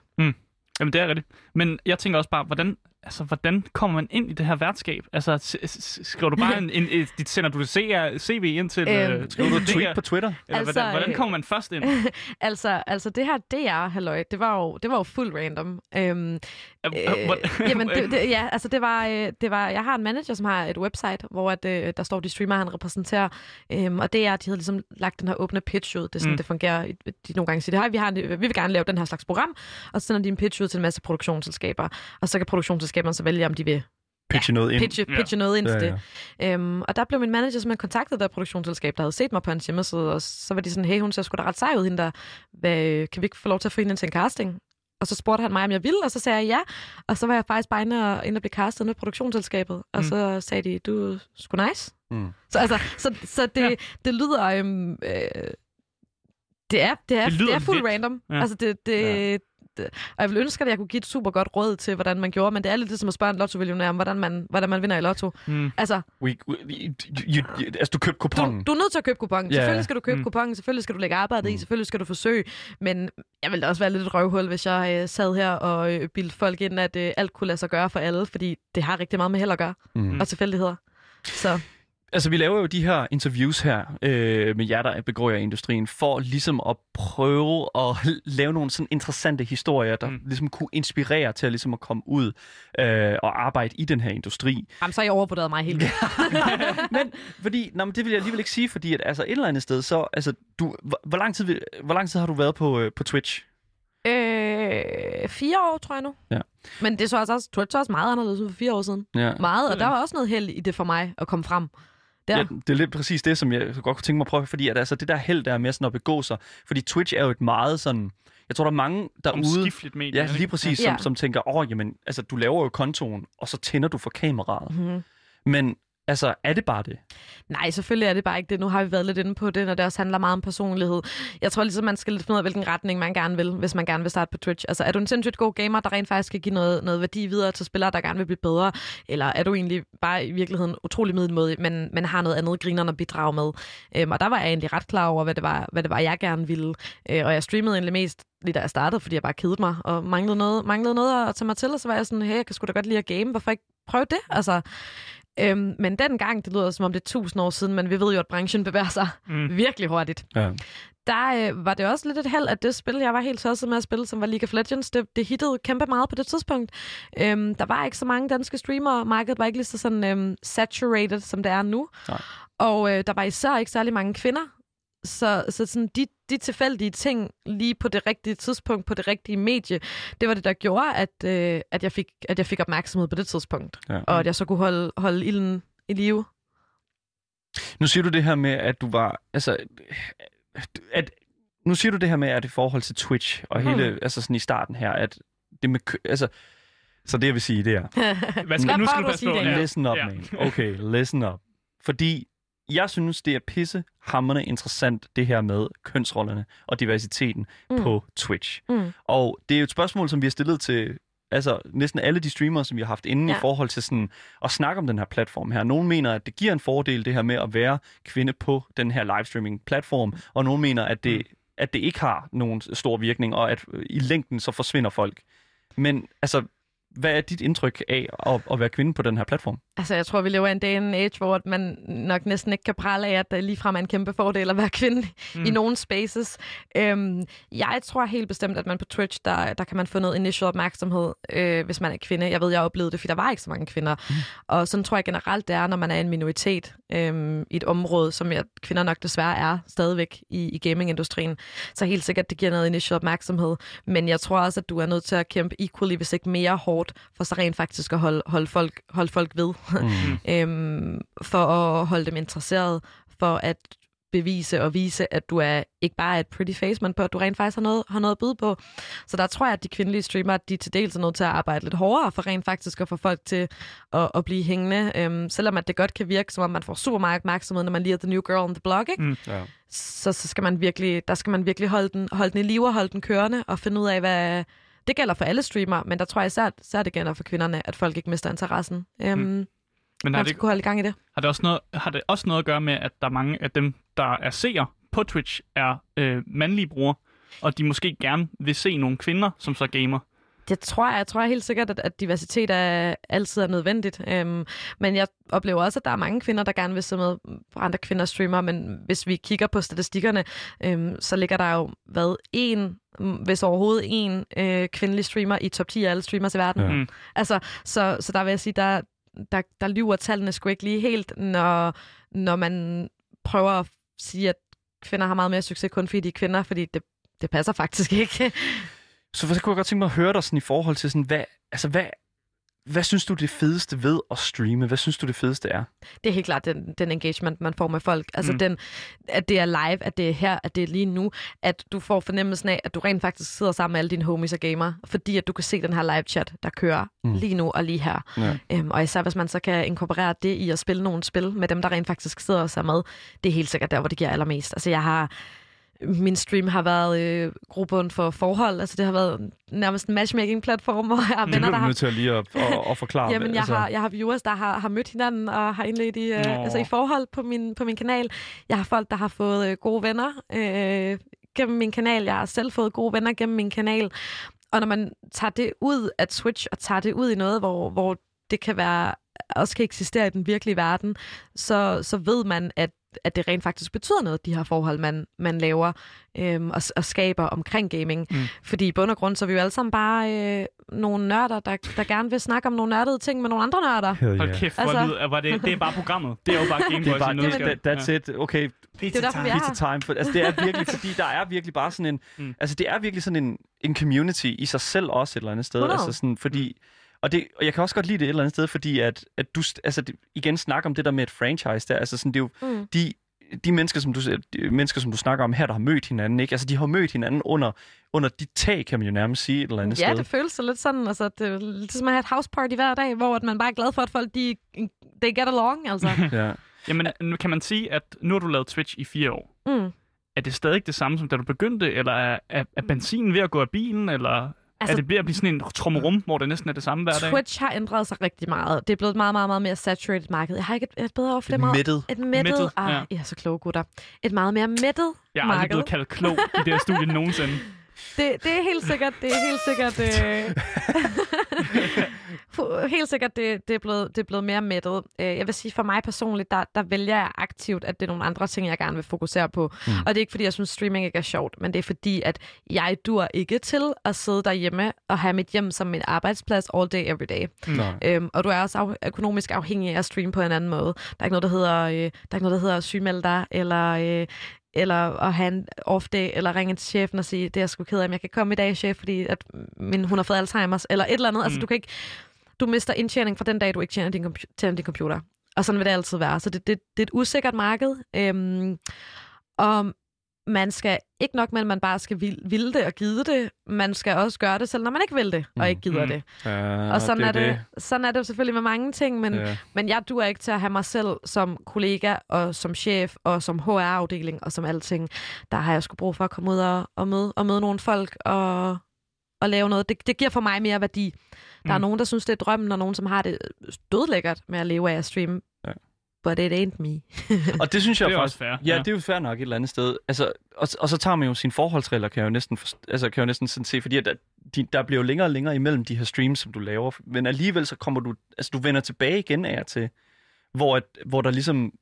Jamen, det er rigtigt. Men jeg tænker også bare, hvordan, altså, hvordan kommer man ind i det her værtskab? Altså, skriver du bare en, en, en dit, sender du CR, CV ind til... Øhm, øh, Skriver du et tweet på Twitter? Eller Altså, hvordan, hvordan øh, kommer man først ind? [laughs] altså, altså det her DR, halløj, det var jo, det var jo fuld random. Øhm, Øh, Øh, jamen, det, [laughs] det, ja, altså det var, øh, det var, jeg har en manager, som har et website, hvor at, øh, der står de streamer, han repræsenterer, øhm, og det er, at de havde ligesom lagt den her åbne pitch ud. Det er sådan, Mm. det fungerer. De nogle gange siger, hej, vi, har en, vi vil gerne lave den her slags program, og så sender de en pitch ud til en masse produktionsselskaber, og så kan produktionsselskaberne så vælge, om de vil Pitche noget ind. pitche, Ja. pitche noget ind til Ja, det. ja. Øhm, og der blev min manager simpelthen kontaktet af det produktionsselskab, der havde set mig på hans hjemmeside, og så var de sådan, hey, hun ser sgu da ret sej ud, hende der. Hvad, kan vi ikke få lov til at få hende ind til en casting? Og så spurgte han mig, om jeg ville, og så sagde jeg ja. Og så var jeg faktisk bare inde og, inde og blive castet med produktionsselskabet. Og Mm. så sagde de, du er sgu nice. Mm. Så, altså, så, så det, Ja. ja. det lyder... Øhm, øh, det er, det er, Det det, lyder det er fuldt random. Ja. Ja. Altså, det, det, Ja. Det, og jeg vil ønske, at jeg kunne give et super godt råd til, hvordan man gjorde, men det er lidt det som at spørge en lotto om, hvordan man, hvordan man vinder i lotto. Mm. Altså, We, we, you, you, altså, du købte du, kupongen. du er nødt til at købe kupongen. Ja. Selvfølgelig skal du købe Mm. kupongen, selvfølgelig skal du lægge arbejdet mm. i, Mm. selvfølgelig skal du forsøge, men jeg ville da også være lidt et røvhul, hvis jeg øh, sad her og øh, bildte folk ind, at øh, alt kunne lade sig gøre for alle, fordi det har rigtig meget med held at gøre, Mm. og tilfældigheder. Så Altså, vi laver jo de her interviews her øh, med jer, der begår jer i industrien, for ligesom at prøve at [laughs] lave nogle sådan interessante historier, der Mm. mm. ligesom kunne inspirere til at, ligesom at komme ud øh, og arbejde i den her industri. jamen, så har jeg overvurderet mig helt [laughs] [laughs] men fordi, nå, men det vil jeg alligevel ikke sige, fordi at, altså, et eller andet sted, så, altså, du, hvor, hvor, lang tid, hvor lang tid har du været på, øh, på Twitch? øh, fire år, tror jeg nu. Ja. Men det så altså også, Twitch er også meget anderledes end for fire år siden. Ja. Meget, og der var også noget held i det for mig at komme frem. Der. Ja, det er lidt præcis det, som jeg godt kunne tænke mig at prøve, fordi at, altså, det der held der med sådan at begå sig, fordi Twitch er jo et meget sådan, jeg tror, der er mange derude, Omskifteligt medie. Ja, lige præcis, Ja. som, som tænker, åh, jamen, altså, du laver jo kontoen, og så tænder du for kameraet. Mm-hmm. Men altså, er det bare det? Nej, selvfølgelig er det bare ikke det. Nu har vi været lidt inde på det, når det også handler meget om personlighed. Jeg tror ligesom, man skal lidt finde ud af, hvilken retning man gerne vil, hvis man gerne vil starte på Twitch. Altså, er du en sindssygt god gamer, der rent faktisk skal give noget, noget værdi videre til spillere, der gerne vil blive bedre? Eller er du egentlig bare i virkeligheden utrolig middelmodig, men, men har noget andet griner at bidrage med? Øhm, og der var jeg egentlig ret klar over, hvad det var, hvad det var jeg gerne ville. Øh, og jeg streamede egentlig mest lige da jeg startede, fordi jeg bare kedede mig og manglede noget, manglede noget at tage mig til. Og så var jeg sådan, hey, jeg kan sgu da godt lide at game. Hvorfor ikke prøve det? Altså, Øhm, men dengang, det lyder som om det er tusind år siden, men vi ved jo, at branchen bevæger sig Mm. [laughs] virkelig hurtigt. Ja. Der øh, var det også lidt et held, at det spil, jeg var helt tosset med at spille, som var League of Legends, det, det hittede kæmpe meget på det tidspunkt. Øhm, der var ikke så mange danske streamere, markedet var ikke lige så sådan øhm, saturated, som det er nu. Nej. Og øh, der var især ikke særlig mange kvinder. Så, så sådan de, de tilfældige ting lige på det rigtige tidspunkt, på det rigtige medie, det var det, der gjorde, at, øh, at, jeg, fik, at jeg fik opmærksomhed på det tidspunkt. Ja. Og at jeg så kunne holde, holde ilden i live. Nu siger du det her med, at du var, altså, at, nu siger du det her med, at i forhold til Twitch, og hele, Mm. altså sådan i starten her, at det med, altså, så det jeg vil sige, det er, [laughs] Hvad skal, nu skal du passe sige, på. Listen up, man. Okay, listen up. Fordi jeg synes, det er pisse hammerne interessant, det her med kønsrollerne og diversiteten Mm. mm. på Twitch. Mm. Og det er jo et spørgsmål, som vi har stillet til altså næsten alle de streamere, som vi har haft inde ja. I forhold til sådan at snakke om den her platform her. Nogle mener, at det giver en fordel, det her med at være kvinde på den her livestreaming-platform, og nogle mener, at det, at det ikke har nogen stor virkning, og at øh, i længden så forsvinder folk. Men altså, hvad er dit indtryk af at, at være kvinde på den her platform? Altså, jeg tror, vi lever i en day and age, hvor man nok næsten ikke kan prale af, at der ligefrem er en kæmpe fordel at være kvinde mm. i nogle spaces. Øhm, jeg tror helt bestemt, at man på Twitch, der, der kan man få noget initial opmærksomhed, øh, hvis man er kvinde. Jeg ved, jeg oplevede det, fordi der var ikke så mange kvinder. Mm. Og sådan tror jeg generelt, det er, når man er en minoritet øh, i et område, som jeg, kvinder nok desværre er stadigvæk i, i gamingindustrien. Så helt sikkert, det giver noget initial opmærksomhed. Men jeg tror også, at du er nødt til at kæmpe equally, hvis ikke mere hårdt, for så rent faktisk at holde, holde, folk, holde folk ved. Mm. [laughs] øhm, for at holde dem interesseret, for at bevise og vise, at du er ikke bare er et pretty face, men på, at du rent faktisk har noget, har noget at byde på. Så der tror jeg, at de kvindelige streamere, de til dels er nødt til at arbejde lidt hårdere for rent faktisk at få folk til at, at blive hængende. Øhm, selvom at det godt kan virke, som om man får super meget opmærksomhed, når man lige er the new girl on the block, ikke? Mm. Ja. Så, så skal man virkelig, der skal man virkelig holde den, holde den i live og holde den kørende og finde ud af, hvad... Det gælder for alle streamere, men der tror jeg især, især det gælder for kvinderne, at folk ikke mister interessen. Øhm, Men har man det, skal kunne holde gang i det. har, det også noget, har det også noget at gøre med, at der er mange af dem, der er seere på Twitch, er øh, mandlige brugere, og de måske gerne vil se nogle kvinder, som så gamer? Det tror jeg. Jeg tror helt sikkert, at, at diversitet er, altid er nødvendigt. Øhm, men jeg oplever også, at der er mange kvinder, der gerne vil se med andre kvinder streamer. Men hvis vi kigger på statistikkerne, øhm, så ligger der jo, hvad, en, hvis overhovedet en øh, kvindelig streamer i top 10 af alle streamers i verden. Ja. Altså, så, så der vil jeg sige, der, der, der lyver tallene sgu ikke lige helt, når, når man prøver at sige, at kvinder har meget mere succes kun fordi de er kvinder, fordi det, det passer faktisk ikke. Så så kunne jeg godt tænke mig at høre dig sådan i forhold til sådan, hvad, altså hvad, hvad synes du det fedeste ved at streame? Hvad synes du det fedeste er? det er helt klart den, den engagement, man får med folk. Altså Mm. den, at det er live, at det er her, at det er lige nu, at du får fornemmelsen af, at du rent faktisk sidder sammen med alle dine homies og gamer, fordi at du kan se den her live chat, der kører Mm. lige nu og lige her. Ja. Øhm, og især hvis man så kan inkorporere det i at spille nogle spil med dem, der rent faktisk sidder og ser med, det er helt sikkert der, hvor det giver allermest. Altså jeg har min stream har været øh, grobund for forhold. Altså det har været nærmest en matchmaking-platform, hvor jeg har venner, der har nødt til at lige at, at, [laughs] at forklare. Jamen, jeg, altså, har, jeg har viewers, der har, har mødt hinanden og har indledt i, øh, Nå. altså i forhold på min, på min kanal. Jeg har folk, der har fået øh, gode venner øh, gennem min kanal. Jeg har selv fået gode venner gennem min kanal. Og når man tager det ud af Twitch og tager det ud i noget, hvor, hvor det kan være også kan eksistere i den virkelige verden, så, så ved man, at at det rent faktisk betyder noget, de her forhold, man, man laver øhm, og, og skaber omkring gaming. Mm. Mm. Fordi i bund og grund, så er vi jo alle sammen bare øh, nogle nørder, der, der gerne vil snakke om nogle nørdede ting med nogle andre nørder. Hell Hold yeah. kæft, hvor Altså- lyder, var det, det er bare programmet. Det er jo bare Game Det er Boys bare, det, that's it. Okay, Det er derfor, vi pizza her. time. For, altså, det er virkelig, fordi der er virkelig bare sådan en... Mm. Mm. Altså, det er virkelig sådan en, en community i sig selv også et eller andet sted. 100. Altså, sådan, fordi... Og, det, og jeg kan også godt lide det et eller andet sted, fordi at, at du altså, det, igen snakker om det der med et franchise der. Altså, sådan, det er jo Mm. de, de, mennesker, som du, de mennesker, som du snakker om her, der har mødt hinanden, ikke? Altså, de har mødt hinanden under, under dit tag, kan man jo nærmest sige et eller andet Ja, sted. det føles så lidt sådan. Altså, det er lidt som at have et house party hver dag, hvor at man bare er glad for, at folk de, they get along. Altså. [laughs] Ja. Jamen, nu kan man sige, at nu har du lavet Twitch i fire år. Mm. Er det stadig det samme, som da du begyndte, eller er, er, er benzinen ved at gå af bilen, eller altså, er det ved at blive sådan en trommerum, hvor det næsten er det samme hver dag? Twitch har ændret sig rigtig meget. Det er blevet et meget, meget, meget mere saturated marked. Jeg har ikke et, et bedre ord for det. Et meget- mættet. Et mættet. Mættet, ah, ja. I er så kloge, gutter. Et meget mere mættet Jeg er aldrig marked. blevet kaldt klog i det her studie [laughs] nogensinde. Det, det er helt sikkert, det er helt sikkert, øh... [laughs] Helt sikkert, det, det, er blevet, det er blevet mere mættet. Øh, Jeg vil sige, for mig personligt, der, der vælger jeg aktivt, at det er nogle andre ting, jeg gerne vil fokusere på. Mm. Og det er ikke, fordi jeg synes, streaming ikke er sjovt, men det er fordi, at jeg dur ikke til at sidde derhjemme og have mit hjem som min arbejdsplads all day, every day. Nej. Øhm, og du er også af, økonomisk afhængig af at streame på en anden måde. Der er ikke noget, der hedder, øh, der er ikke noget, der hedder sygemelde dig, eller, øh, eller at have en off day, eller ringe til chefen og sige, det er jeg sgu ked af, men jeg kan komme i dag, chef, fordi at min, hun har fået Alzheimer's, eller et eller andet. Mm. Altså, Mm. du kan ikke, du mister indtjening fra den dag, du ikke tjener din, tjener din computer. Og sådan vil det altid være. Så det, det, det er et usikkert marked. Øhm, og man skal ikke nok med, at man bare skal vil, ville det og gide det. Man skal også gøre det, selv når man ikke vil det, og ikke gider Mm. det. Ja, Og sådan er, det, det. sådan er det jo selvfølgelig med mange ting, men, Ja. men jeg duer ikke til at have mig selv som kollega, og som chef, og som HR-afdeling, og som alting. Der har jeg sgu brug for at komme ud og, og, møde, og møde nogle folk, og, at lave noget. Det, det giver for mig mere værdi. Der er Mm. nogen, der synes, det er drømmen, og nogen, som har det dødlækkert med at leve af at streame. But it ain't me. Og det synes jeg [laughs] Det er faktisk... også fair, Ja, ja. det er jo fair nok et eller andet sted. Altså, og, og så tager man jo sine forholdsregler, kan jeg jo næsten, forst- altså, kan jeg jo næsten sådan se, fordi at, at de, der bliver jo længere og længere imellem de her streams, som du laver. Men alligevel så kommer du... Altså, du vender tilbage igen af til, hvor, at, hvor der ligesom...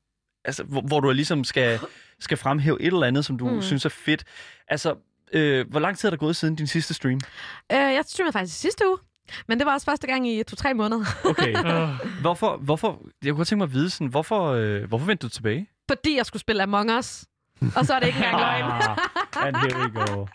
Altså, hvor, hvor du ligesom skal, skal fremhæve et eller andet, som du mm. synes er fedt. Altså, øh, hvor lang tid er der gået siden din sidste stream? Øh, jeg streamede faktisk sidste uge, men det var også første gang i to-tre måneder. [laughs] Okay. Hvorfor, hvorfor, jeg kunne godt tænke mig at vide sådan, hvorfor, øh, hvorfor vendte du tilbage? fordi jeg skulle spille Among Us. Og så er det ikke engang løgn. Ah, and here we go.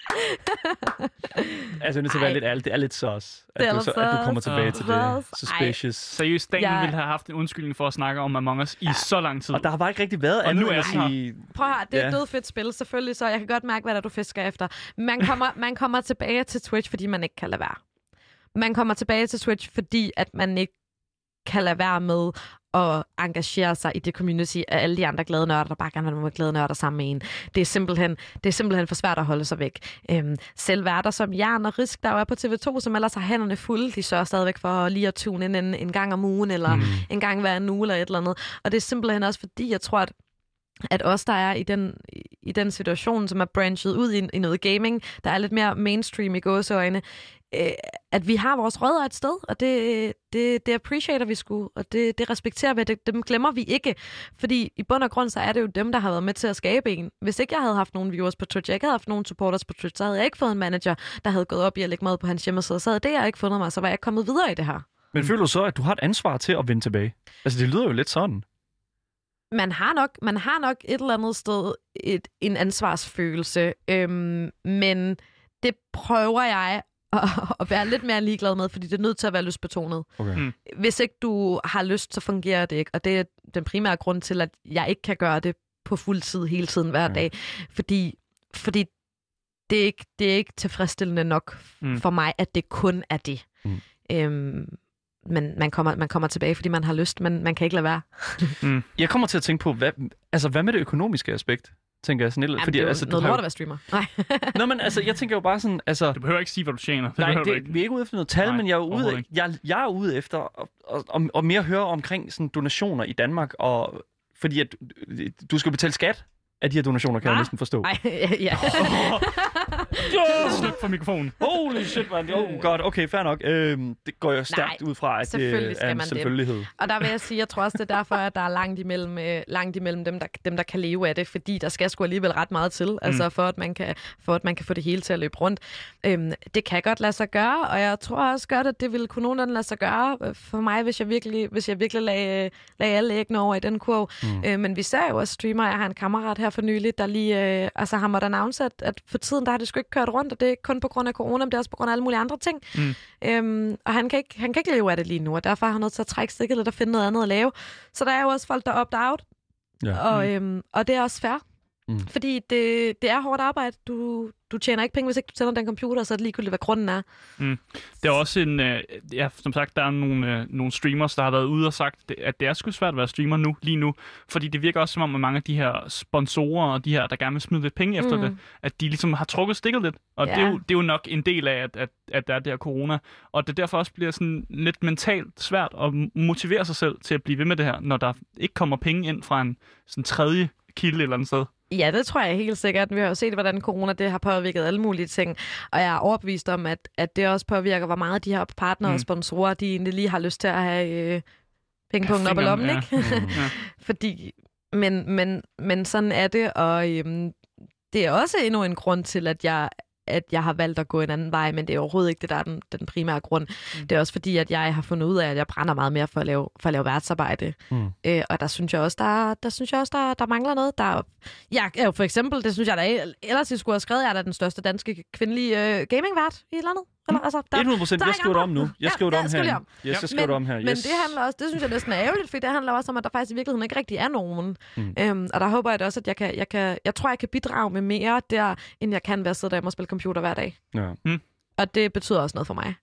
altså, jeg er nødt til at være Ej. lidt ærlig. Det er lidt sus, Det at, er du, så, at du kommer tilbage Ah. til det. Suspicious. seriøst, Dan Jeg- ville have haft en undskyldning for at snakke om Among Us i så lang tid. Og der har bare ikke rigtig været Og andet nu er at den her. sige... Prøv at høre, det er et Ja. død fedt spil, selvfølgelig, så jeg kan godt mærke, hvad der du fisker efter. Man kommer, man kommer tilbage til Twitch, fordi man ikke kan lade være. Man kommer tilbage til Twitch, fordi at man ikke kan lade være med at engagere sig i det community af alle de andre glade nørder, der bare gerne vil være glade nørder sammen med en. Det er simpelthen, det er simpelthen for svært at holde sig væk. Øhm, selv værter som Jan og Risk, der jo er på TV2, som ellers har hænderne fulde, de sørger stadigvæk for lige at tune ind en, en gang om ugen, eller mm. en gang hver en uge, eller et eller andet. Og det er simpelthen også fordi, jeg tror, at at os, der er i den, i den situation, som er branchet ud i, i noget gaming, der er lidt mere mainstream i gåseøjne, øh, at vi har vores rødder et sted, og det, det, det appreciater vi sgu, og det, det respekterer vi, det, dem glemmer vi ikke. Fordi i bund og grund, så er det jo dem, der har været med til at skabe en. Hvis ikke jeg havde haft nogen viewers på Twitch, jeg ikke havde haft nogen supporters på Twitch, så havde jeg ikke fået en manager, der havde gået op i at lægge mad på hans hjemmeside, så havde det jeg ikke fundet mig, så var jeg ikke kommet videre i det her. Men føler du så, at du har et ansvar til at vende tilbage? Altså, det lyder jo lidt sådan. man har nok, man har nok et eller andet sted et, en ansvarsfølelse, øhm, men det prøver jeg at, [laughs] at være lidt mere ligeglad med, fordi det er nødt til at være lystbetonet. Okay. Mm. Hvis ikke du har lyst, så fungerer det ikke, og det er den primære grund til, at jeg ikke kan gøre det på fuld tid hele tiden hver Ja. dag, fordi, fordi det, er ikke, det er ikke tilfredsstillende nok Mm. mm. for mig, at det kun er det. Mm. Øhm, men man kommer, man kommer tilbage, fordi man har lyst, men man kan ikke lade være. [laughs] Jeg kommer til at tænke på, hvad, altså, hvad med det økonomiske aspekt? Tænker jeg sådan lidt. Jamen, fordi, det er jo altså, du noget lort at være streamer. Nej. [laughs] Nå, men altså, jeg tænker jo bare sådan, altså... Du behøver ikke sige, hvad du tjener. Det Nej, behøver du det, ikke. vi er ikke ude efter noget tal, Nej, men jeg er, ude, jeg, jeg er ude efter at, at, at, at mere høre omkring sådan, donationer i Danmark, og, fordi at, du skal betale skat af de her donationer, kan jeg Hva? næsten forstå. Nej, [laughs] ja. [laughs] Sluk for mikrofonen. Holy shit, man. Oh god, okay, fair nok. Øhm, det går jo stærkt Nej, ud fra, at det selvfølgelig skal er en man det. selvfølgelighed. Og der vil jeg sige, jeg tror også, det er derfor, at der er langt imellem, øh, langt imellem dem, der, dem, der kan leve af det, fordi der skal sgu alligevel ret meget til, mm. altså for at, man kan, for at man kan få det hele til at løbe rundt. Øhm, det kan godt lade sig gøre, og jeg tror også godt, at det ville kunne nogenlunde lade sig gøre øh, for mig, hvis jeg virkelig, hvis jeg virkelig lagde, lagde alle æggene over i den kurv. Mm. Øh, men vi ser jo også streamer, jeg har en kammerat her for nylig, der lige, øh, altså har måttet announce, at, at for tiden, der har det sgu ikke kørt rundt, og det er ikke kun på grund af corona, men det er også på grund af alle mulige andre ting. Mm. Øhm, og han kan, ikke, han kan ikke leve af det lige nu, og derfor har han nødt til at trække stikket lidt og finde noget andet at lave. Så der er jo også folk, der opt-out, Ja. og, øhm, og det er også fair. Mm. Fordi det, det er hårdt arbejde. Du, du tjener ikke penge, hvis ikke du tænder den computer, så er det ligegyldigt, hvad grunden er. Det er også en, øh, ja, som sagt, der er nogle, øh, nogle streamers, der har været ude og sagt, at det er sgu svært at være streamer nu, lige nu. Fordi det virker også som om, at mange af de her sponsorer og de her, der gerne vil smide lidt penge efter Mm. det, at de ligesom har trukket stikket lidt. Og det, er Ja. jo, det er jo nok en del af, at, at, at der er det her corona. Og det derfor også bliver sådan lidt mentalt svært at motivere sig selv til at blive ved med det her, når der ikke kommer penge ind fra en sådan tredje kilde et eller andet sted. Ja, det tror jeg helt sikkert. Vi har jo set, hvordan corona det har påvirket alle mulige ting. Og jeg er overbevist om, at, at det også påvirker, hvor meget de her partnere Mm. og sponsorer, de egentlig lige har lyst til at have øh, pengepunkten op i lommen, ja. ikke? Mm. [laughs] Ja. Fordi, men, men, men sådan er det, og øhm, det er også endnu en grund til, at jeg at jeg har valgt at gå en anden vej, men det er overhovedet ikke det, der er den, den primære grund. Mm. Det er også fordi, at jeg har fundet ud af, at jeg brænder meget mere for at lave, for at lave værtsarbejde. Mm. Øh, og der synes jeg også, der, der, synes jeg også der, der mangler noget. Der, jeg er jo for eksempel, det synes jeg da, ellers I skulle have skrevet, jeg er da den største danske kvindelige øh, gamingvært i landet. Eller, altså, der, 100 procent. der er Jeg skriver det om nu. Jeg Ja, skriver det ja, om det her. om. Yes, jeg skriver det om her. Men Yes. det handler også, det synes jeg næsten er ærgerligt, for det handler også om, at der faktisk i virkeligheden ikke rigtig er nogen. Mm. Mm. Øhm, og der håber jeg da også, at jeg kan, jeg kan, jeg tror, jeg kan bidrage med mere der, end jeg kan ved at sidde derhjemme og spille computer hver dag. Ja. Og det betyder også noget for mig.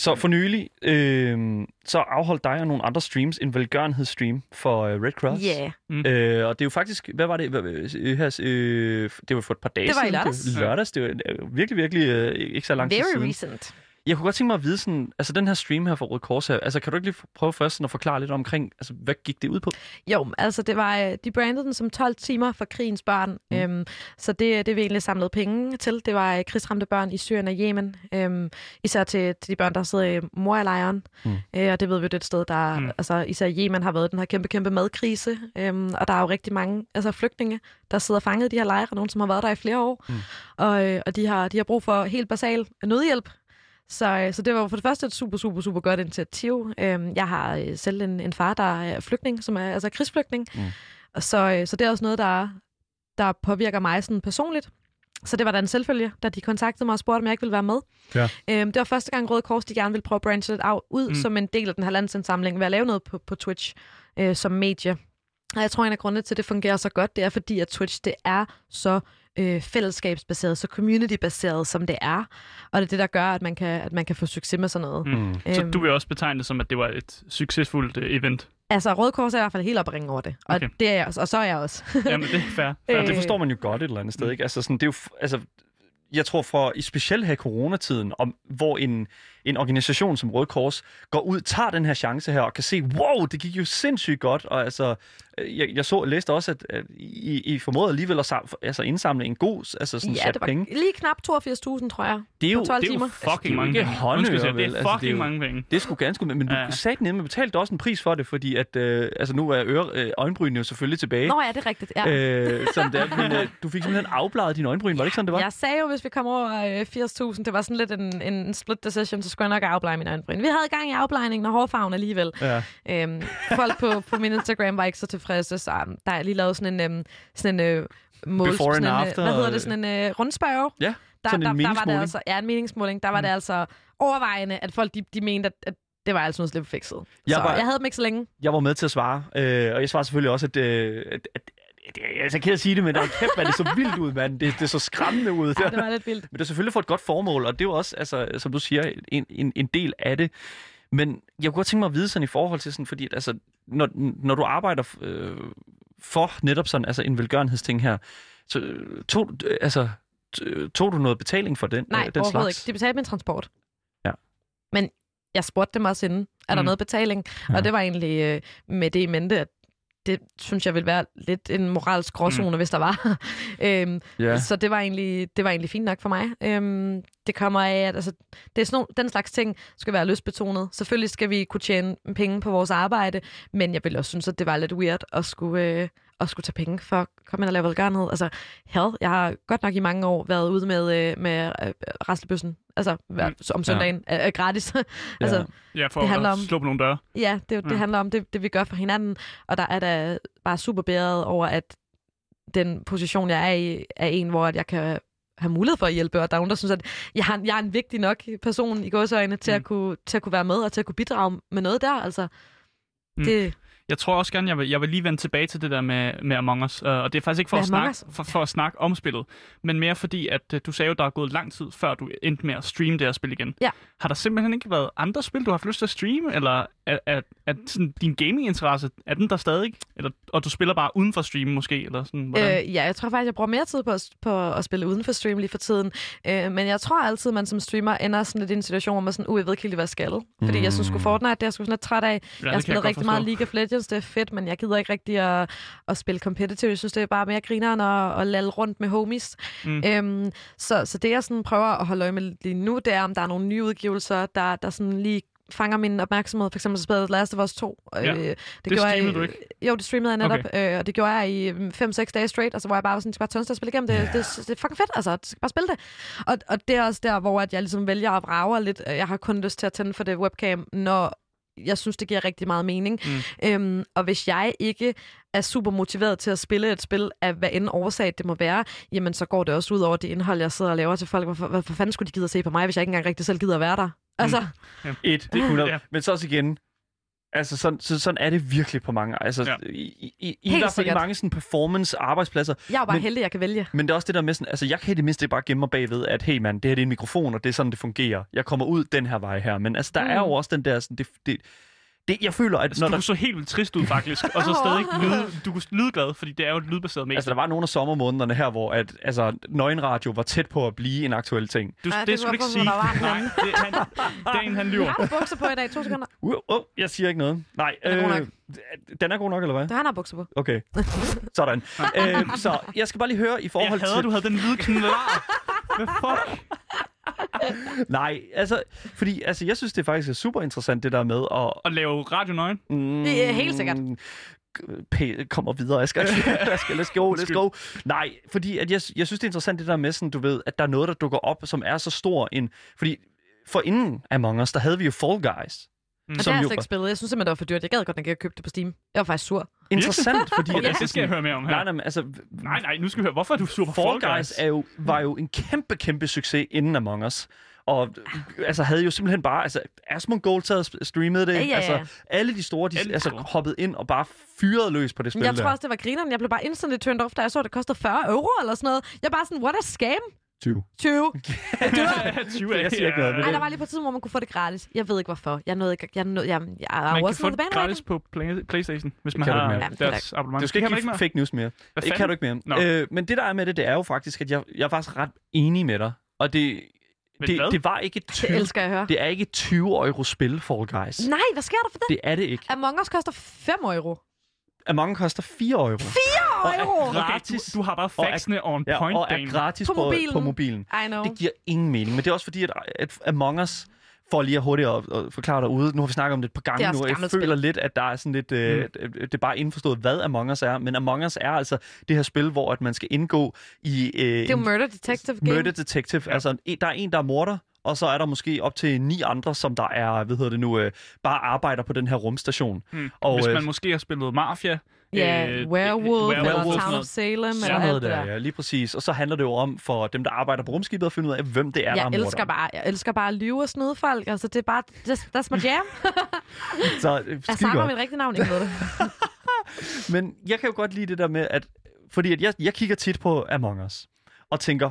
Så for nylig, øh, så afholdt dig og nogle andre streams en velgørenhedsstream for øh, Red Cross. Ja. Øh, og det er jo faktisk, hvad var det? Hvad, øh, her, øh, det var for et par dage Det var i siden. lørdags. Det var lørdags. Det var øh, virkelig, virkelig øh, ikke så lang tid Very siden. recent. Jeg kunne godt tænke mig at vide sådan, altså den her stream her for Røde Kors her, altså kan du ikke lige prøve først sådan at forklare lidt omkring, altså hvad gik det ud på? Jo, altså det var, øh, de brandede den som 12 timer for krigens børn. Mm. Øhm, så det, det vi egentlig samlede penge til, det var øh, krigsramte børn i Syrien og Yemen. Øhm, især til, til de børn, der sidder i Moria-lejren. Mm. Øh, og det ved vi jo, det er et sted, der... Mm. Mm. Altså især Yemen har været den her kæmpe, kæmpe madkrise. Øhm, og der er jo rigtig mange altså, flygtninge, der sidder fanget i de her lejre. Nogen, som har været der i flere år. Mm. Og, øh, og de, har, de har brug for helt basal nødhjælp. Så, øh, så det var for det første et super, super, super godt initiativ. Øhm, jeg har øh, selv en, en far, der er flygtning, som er altså krigsflygtning. Mm. Så, øh, så det er også noget, der, der påvirker mig sådan personligt. Så det var da en selvfølge, da de kontaktede mig og spurgte, om jeg ikke ville være med. Ja. Øhm, det var første gang Røde Kors, de gerne ville prøve at branche lidt af, ud Mm. som en del af den her landsindsamling ved at lave noget på, på Twitch øh, som medie. Og jeg tror, en af grundene til, at det fungerer så godt, det er fordi, at Twitch det er så øh, fællesskabsbaseret, så community-baseret, som det er. Og det er det, der gør, at man kan, at man kan få succes med sådan noget. Mm. Mm. Så Øhm. du vil også betegne det som, at det var et succesfuldt øh, event. Altså, Røde Kors er i hvert fald helt op at ringe over det. Og, Okay. det er jeg, også, og så er jeg også. [laughs] Jamen, det er fair. [laughs] Øh, fair. Ja, det forstår man jo godt et eller andet sted, ikke? Altså sådan, det er jo, altså, jeg tror for, i specielt her i coronatiden, om, hvor en, en organisation som Røde Kors går ud, tager den her chance her og kan se, wow, det gik jo sindssygt godt, og altså, øh, jeg, jeg så, læste også, at, at I, I formåede alligevel at sam, altså indsamle en god altså sådan ja, sat det var penge. lige knap 82.000, tror jeg. Det er jo, på 12 det er jo timer. fucking Altså, det er jo mange penge. Undskyld, vel? det er Altså, fucking det er jo- mange penge. Det er sgu ganske men du Ja. sagde ned, men betalte også en pris for det, fordi at, øh, altså nu er øre, øh, øjenbrynene jo selvfølgelig tilbage. Nå ja, det er rigtigt. Ja. Øh, som det er, men øh, du fik simpelthen afbladet dine øjenbryn, var det ikke sådan, det var? Jeg sagde jo, hvis vi kom over øh, 80.000, det var sådan lidt en, en split decision, så jeg nok afblege mine øjenbryn. Vi havde gang i afblejningen og hårfarven alligevel. Ja. Øhm, folk på, på min Instagram var ikke så tilfredse, så um, der er lige lavet sådan en, um, sådan en øh, mål, Before and sådan en, øh, after, Hvad hedder det? Sådan en øh, rundspørge. Ja, der, sådan en der, der var det altså, ja, en meningsmåling. Der var mm. det altså overvejende, at folk de, de mente, at, at det var altså noget slemt fikset. Jeg så var- jeg havde dem ikke så længe. Jeg var med til at svare, øh, og jeg svarede selvfølgelig også, at, øh, at, at, at jeg er så ked at sige det, men der er kæft, hvad det så vildt ud, mand. Det, det er så skræmmende ud. Ja, det var lidt vildt. Men det er selvfølgelig for et godt formål, og det er jo også, altså, som du siger, en, en, en del af det. Men jeg kunne godt tænke mig at vide sådan i forhold til sådan, fordi at, altså, når, når du arbejder øh, for netop sådan altså en velgørenhedsting her, så øh, tog, øh, altså, t- tog du noget betaling for den, Nej, øh, den slags? ikke. De betalte min transport. Ja. Men jeg spurgte dem også inden, er der Mm. noget betaling? Ja. Og det var egentlig øh, med det i mente, at det synes jeg ville være lidt en moralsk gråzone, mm. hvis der var. [laughs] øhm, Ja. Så det var, egentlig, det var egentlig fint nok for mig. Øhm, det kommer af, at altså, det er sådan, nogle- den slags ting skal være lystbetonet. Selvfølgelig skal vi kunne tjene penge på vores arbejde, men jeg ville også synes, at det var lidt weird at skulle, øh, at skulle tage penge for at komme ind og lave velgørenhed. Altså, hell, jeg har godt nok i mange år været ude med, øh, med øh, rastlebøssen. Altså, hver, om søndagen. Ja. Øh, gratis. [laughs] altså, Ja, for Det handler at om- slå på nogle døre. Ja, det, det Ja. handler om det, det, vi gør for hinanden. Og der er da bare super bæret over, at den position, jeg er i, er en, hvor at jeg kan have mulighed for at hjælpe, og der er nogen, der synes, at jeg er en, jeg er en vigtig nok person i gåsøjne til, Mm. at kunne, til at kunne være med og til at kunne bidrage med noget der. Altså, Mm. det, Jeg tror også gerne, jeg vil, jeg vil lige vende tilbage til det der med, med Among Us. Uh, og det er faktisk ikke for Med at, snakke, for, for at snakke om spillet, men mere fordi, at uh, du sagde jo, der er gået lang tid, før du endte med at streame det her spil igen. Ja. Har der simpelthen ikke været andre spil, du har haft lyst til at streame? Eller er, er, er sådan, din gaminginteresse, er den der stadig? Eller, og du spiller bare uden for stream måske? Eller sådan, hvordan? øh, ja, jeg tror faktisk, jeg bruger mere tid på at, på at spille uden for stream lige for tiden. Øh, men jeg tror altid, man som streamer ender sådan lidt i en situation, hvor man sådan, uh, jeg ved ikke helt, hvad jeg skal. Fordi jeg synes, Mm. at Fortnite, det er jeg sgu sådan lidt træt af. ja, jeg har spillet rigtig meget. League of Legends, det er fedt, men jeg gider ikke rigtig at, at spille competitive. Jeg synes, det er bare mere grineren at, at lalle rundt med homies. Mm. Mm. Øhm, så, så det, jeg sådan prøver at holde øje med lige nu, det er, om der er nogle nye udgivelser, der, der sådan lige fanger min opmærksomhed. For eksempel så spillede Last of Us 2. Ja. Øh, det, Det streamede du ikke? Jo, det streamede jeg netop, okay. øh, og det gjorde jeg i 5-6 dage straight, altså hvor jeg bare var sådan, skal bare tønste at spille igennem, det, yeah. det, det, det er fucking fedt, altså, skal bare spille det. Og, og det er også der, hvor at jeg ligesom vælger at vrage lidt. Jeg har kun lyst til at tænde for det webcam, når jeg synes, det giver rigtig meget mening. Mm. Øhm, og hvis jeg ikke er super motiveret til at spille et spil af hvad end årsag det må være, jamen så går det også ud over det indhold, jeg sidder og laver til folk. Hvorfor, hvorfor fanden skulle de gide at se på mig, hvis jeg ikke engang rigtig selv gider at være der? Altså, Et, det er 100. Ja. Men så også igen, Altså, sådan, så, sådan er det virkelig på mange. Altså, Ja. i, i, i, i hvert fald i mange sådan performance-arbejdspladser. Jeg er jo bare Men- heldig, jeg kan vælge. Men det er også det der med sådan, altså jeg kan i det mindste bare gemme mig bagved, at hey mand, det her det er en mikrofon, og det er sådan, det fungerer. Jeg kommer ud den her vej her. Men altså, der mm. er jo også den der, sådan, det, det, det, jeg føler, at Altså, når du der, så helt vildt trist ud, faktisk. og så [laughs] stadig lyde, du kunne lyde glad, fordi det er jo et lydbaseret medie. altså, der var nogle af sommermånederne her, hvor at, altså, nøgenradio var tæt på at blive en aktuel ting. du, Ej, det, det skulle du ikke sige. Nej, det, han, dagen han lyver. Jeg har bukser på i dag. To sekunder. Uh, uh, jeg siger ikke noget. Nej, Den er god nok. den er god nok, eller hvad? Du han har bukser på. Okay, [laughs] sådan. øh, så jeg skal bare lige høre i Jeg forhold hader, til... du havde den hvide knar. [laughs] Hvad fuck? [laughs] Nej, altså, fordi altså, jeg synes, det faktisk er super interessant, det der med at... At lave radio nøgen. Mm, Det er helt sikkert. P- kommer videre, Asger. [laughs] [laughs] Asger, let's go, let's go. Nej, fordi at jeg, jeg synes, det er interessant det der med, sådan, du ved, at der er noget, der dukker op, som er så stor en... Fordi for inden Among Us, der havde vi jo Fall Guys. Mm. Og det har jeg slet ikke spillet. Jeg synes simpelthen, det var for dyrt. Jeg gad godt, at jeg købte det på Steam. Jeg var faktisk sur. Interessant, fordi... [laughs] Okay, at, det skal jeg høre mere om her. Nej, nej, men altså... Nej, nej, nu skal vi høre. Hvorfor er du sur på Fall Guys er jo, var jo en kæmpe, kæmpe succes inden Among Us. Og altså, havde jo simpelthen bare... Altså, Asmund Gold streamede det. Ja, ja, ja. Altså, alle de store, de altså, hoppede ind og bare fyrede løs på det spil Jeg der. tror også, det var grineren. Jeg blev bare instantly turned off, da jeg så, at det kostede 40 euro eller sådan noget. Jeg er bare sådan, what a scam? 20. 20. 20 Jeg siger ikke noget ved Ej, der var lige på tiden, hvor man kunne få det gratis. Jeg ved ikke, hvorfor. Jeg nåede ikke... Jeg nåede... Jeg, jeg, jeg Man kan få det gratis på Play- Playstation, hvis man kan du har er deres abonnement. Du skal ikke give fake news mere. Det kan du ikke mere. Øh, men det, der er med det, det er jo faktisk, at jeg, jeg er faktisk ret enig med dig. Og det, Men hvad? det, det var ikke et Det 20, elsker jeg at høre. det er ikke et 20 euro spil, Fall Guys. Nej, hvad sker der for det? Det er det ikke. Among Us koster 5 euro. Among Us koster 4 euro. 4 euro? Okay, gratis. du, du har bare faxene on Ja, point, og er gratis På på, mobilen. på mobilen. I know. Det giver ingen mening. Men det er også fordi, at, at Among Us, for lige at hurtigt at, at forklare derude, nu har vi snakket om det et par er gange nu, et jeg føler spil. lidt, at der er sådan lidt, øh, det er bare indforstået, hvad Among Us er. Men Among Us er altså det her spil, hvor at man skal indgå i øh, Det er jo en Murder Detective Game. murder detective. Ja. Altså, en- der er en, der er morder, og så er der måske op til ni andre, som der er, hvad hedder det nu, øh, bare arbejder på den her rumstation. Hmm. Og, Hvis øh, man måske har spillet Mafia. Ja, øh, Werewolf, øh, eller Werewolf, Town of. Salem, eller Sådan alt noget det der, der. ja, lige præcis. Og så handler det jo om for dem, der arbejder på rumskibet, at finde ud af, hvem det er, der er Jeg morder. elsker bare, jeg elsker bare at lyve og snyde folk. Altså, det er bare, that's, that's my jam. [laughs] Så, øh, Jeg savner mit rigtige navn, ikke ved det. [laughs] Men jeg kan jo godt lide det der med, at... Fordi at jeg, jeg kigger tit på Among Us, og tænker,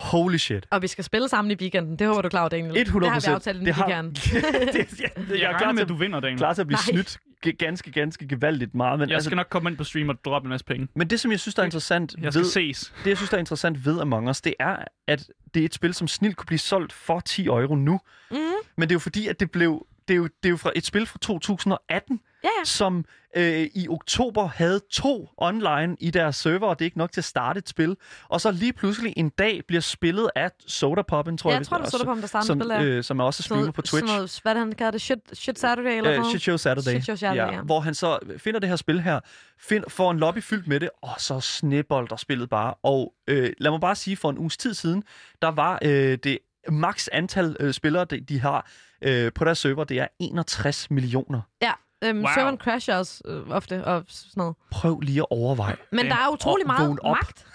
holy shit. Og vi skal spille sammen i weekenden. Det håber du klar Daniel. 100 Det har vi aftalt det har, weekenden. [laughs] det, ja, det, jeg Jeg er klar [laughs] med, til, at du vinder, Daniel. klar til at blive Nej. snydt ganske, ganske gevaldigt meget. Men, Jeg altså, skal nok komme ind på stream og droppe en masse penge. men det, som jeg synes, der er interessant Jeg skal ved, ses. det, jeg synes, der er interessant ved Among Us, det er, at det er et spil, som snilt kunne blive solgt for 10 euro nu. Mm. Men det er jo fordi, at det blev... Det er, jo, det er jo fra et spil fra 2018, Ja, ja. som øh, i oktober havde to online i deres server, og det er ikke nok til at starte et spil. Og så lige pludselig en dag bliver spillet af Soda Poppen, tror Ja, jeg. jeg tror, det er Soda Poppen, der startede som, spillet øh, som er også streamer på Twitch. Sådan noget, hvad det, han kalder det? Shit, shit Saturday eller Øh, noget? Shit Show Saturday. Shit Show Saturday, ja. Hvor han så finder det her spil her, find, får en lobby fyldt med det, og så snebolder spillet bare. Og øh, lad mig bare sige, for en uges tid siden, der var øh, det max antal øh, spillere, de, de har øh, på deres server, det er 61 millioner. Ja, øhm, Wow. serveren crasher også øh, ofte og sådan noget. Prøv lige at overveje. Men der er utrolig Og meget magt.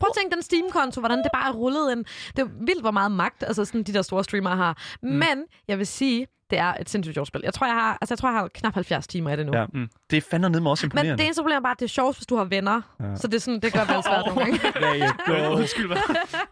Prøv at tænke den Steam-konto, hvordan det bare er rullet ind. Det er vildt, hvor meget magt altså sådan, de der store streamere har. Mm. Men jeg vil sige, det er et sindssygt sjovt spil. Jeg tror, jeg har, altså, jeg tror, jeg har knap 70 timer i det nu. Ja. Det er fandme ned med også Men imponerende. det eneste problem er bare, at det er sjovt, hvis du har venner. Ja. Så det, er sådan, det gør det altså svært nogle gange. You [laughs] go. Undskyld, hvad?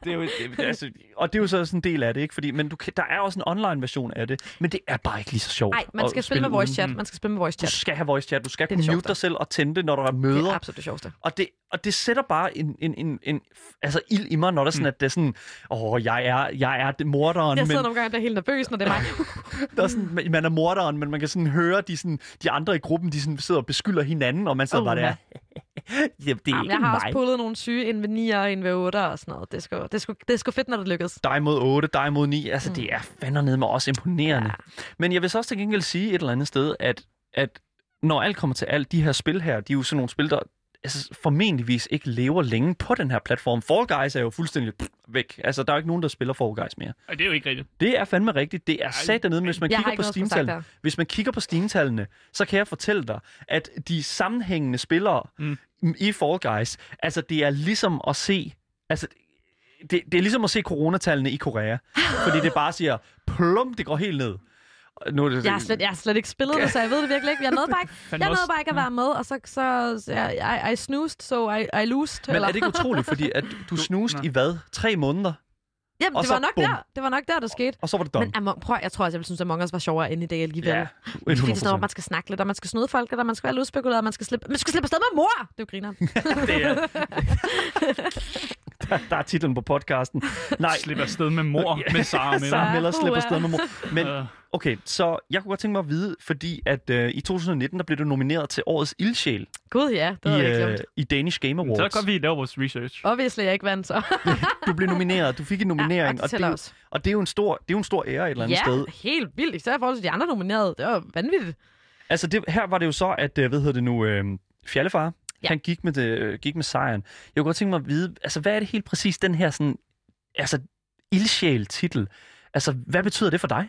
det er jo, det, altså, og det er jo så sådan en del af det, ikke? Fordi, men du, der er også en online-version af det, men det er bare ikke lige så sjovt. Nej, man skal spille med voice chat. Man skal spille med voice Du chat. skal have voice chat. Du skal Det er kunne det mute dig selv og tænde det, når der er Det møder. er absolut det sjoveste. Og det, og det sætter bare en, en, en, en altså ild i mig, når der er sådan, at det er sådan, åh, jeg er, jeg er det morderen, Jeg men sidder nogle gange og bliver helt nervøs, når det er mig. [laughs] der er sådan, man er morderen, men man kan sådan høre, de, sådan, de andre i gruppen, de sådan sidder og beskylder hinanden, og man sidder Oh, bare der, ja. Jamen, det er Jamen, ikke jeg har også mig. pullet nogle syge, en ved 9 og en ved 8 og sådan noget. Det er sgu, det er sgu, det er sgu fedt, når det lykkes. dig mod 8, dig mod 9. Altså, mm. det er fandme ned med også imponerende. Ja. Men jeg vil så også til gengæld sige et eller andet sted, at, at når alt kommer til alt, de her spil her, de er jo sådan nogle spil, der altså, formentligvis ikke lever længe på den her platform. Fall Guys er jo fuldstændig pff, væk. Altså, der er jo ikke nogen, der spiller Fall Guys mere. Ej, det er jo ikke rigtigt. Det er fandme rigtigt. Det er sat dernede, men hvis man Jeg kigger på der. hvis man kigger på Steam-tallene, så kan jeg fortælle dig, at de sammenhængende spillere mm. i Fall Guys, altså det er ligesom at se, altså det, det er ligesom at se coronatallene i Korea, fordi det bare siger, plum, det går helt ned. Nu er det, Jeg har slet, jeg har slet ikke spillet det, så jeg ved det virkelig ikke. Jeg nåede bare ikke, jeg nåede også- bare ikke at være med, og så, så, så jeg, I, I snoozed, so I, I loosed. Men eller? er det ikke utroligt, fordi at du [laughs] snuste Nå. i hvad? Tre måneder? Jamen, og det så var nok bum. der. Det var nok der, der skete. Og så var det done. Men Among, prøv, jeg tror, at jeg ville synes, at Among Us var sjovere end i dag alligevel. ja, [laughs] Fordi det er sådan noget, 100%. man skal snakke lidt, og man skal snyde folk, og man skal være lidt udspekuleret, og man skal slippe, man skal slippe afsted med mor! Det er jo griner. [laughs] det er... der, der er titlen på podcasten. Nej, Slip afsted med mor Ja. med Sara Miller. Sara Miller slipper afsted med mor. Men Øh, okay, så jeg kunne godt tænke mig at vide, fordi at øh, i 2019, der blev du nomineret til årets ildsjæl Gud ja, det i, jeg ikke øh, glemt. i Danish Game så Awards. godt, vi laver vores research. Obviously, jeg ikke vandt så. [laughs] Du blev nomineret, du fik en nominering, Ja, og og, det er jo- og det er jo en stor, det er jo en stor ære et eller andet Ja, sted. helt vildt. Især i forhold til de andre nominerede. Det var vanvittigt. Altså, det, her var det jo så, at, øh, hvad hedder det nu, øh, Fjallefar, Ja. han gik med, det, øh, gik med sejren. Jeg kunne godt tænke mig at vide, altså, hvad er det helt præcis, den her sådan, altså, ildsjæl-titel? Altså, hvad betyder det for dig?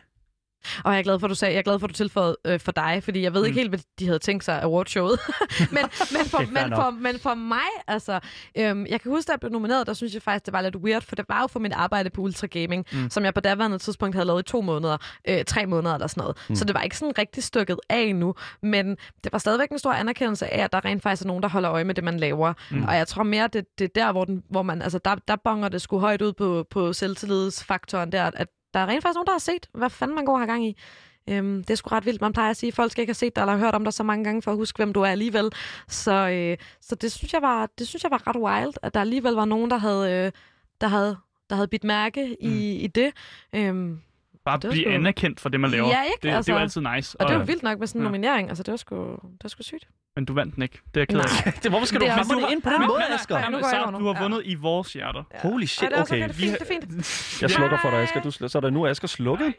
Og jeg er glad for, at du sagde, jeg er glad for, at du tilføjede øh, for dig, fordi jeg ved mm. ikke helt, hvad de havde tænkt sig af awardshowet. [laughs] men, men, for, men, for, men for mig, altså, øhm, jeg kan huske, da jeg blev nomineret, der synes jeg faktisk, det var lidt weird, for det var jo for mit arbejde på Ultra Gaming, mm. som jeg på daværende tidspunkt havde lavet i to måneder, øh, tre måneder eller sådan noget. Mm. Så det var ikke sådan rigtig stykket af endnu, men det var stadigvæk en stor anerkendelse af, at der rent faktisk er nogen, der holder øje med det, man laver. Mm. Og jeg tror mere, det, det er der, hvor, den, hvor man, altså der, der bonger det sgu højt ud på, på selvtillidsfaktoren der, at der er rent faktisk nogen, der har set, hvad fanden man går her gang i. Øhm, det er sgu ret vildt. Man plejer at sige, at folk skal ikke have set dig eller hørt om dig så mange gange for at huske, hvem du er alligevel. Så, øh, så det, synes jeg var, det synes jeg var ret wild, at der alligevel var nogen, der havde, øh, der havde, der havde bidt mærke i, Mm. i det. Øhm, Bare Det var blive sgu- anerkendt for det, man laver. Ja, ikke? Det, det er Altså- jo altid nice. og det var vildt nok med sådan en ja. nominering. Altså, det var sgu, det var sgu sygt. Men du vandt den ikke. Det er jeg ked af. Nej. [laughs] Det, hvorfor skal Det du også- det ind på den Ja, måde, ja, Asger? ja, nu. du har Ja. vundet i vores hjerter. Holy shit, det okay. okay. Det er fint, det er fint. Jeg slukker for dig, Asger. Du, sl- så er der nu Asger slukket.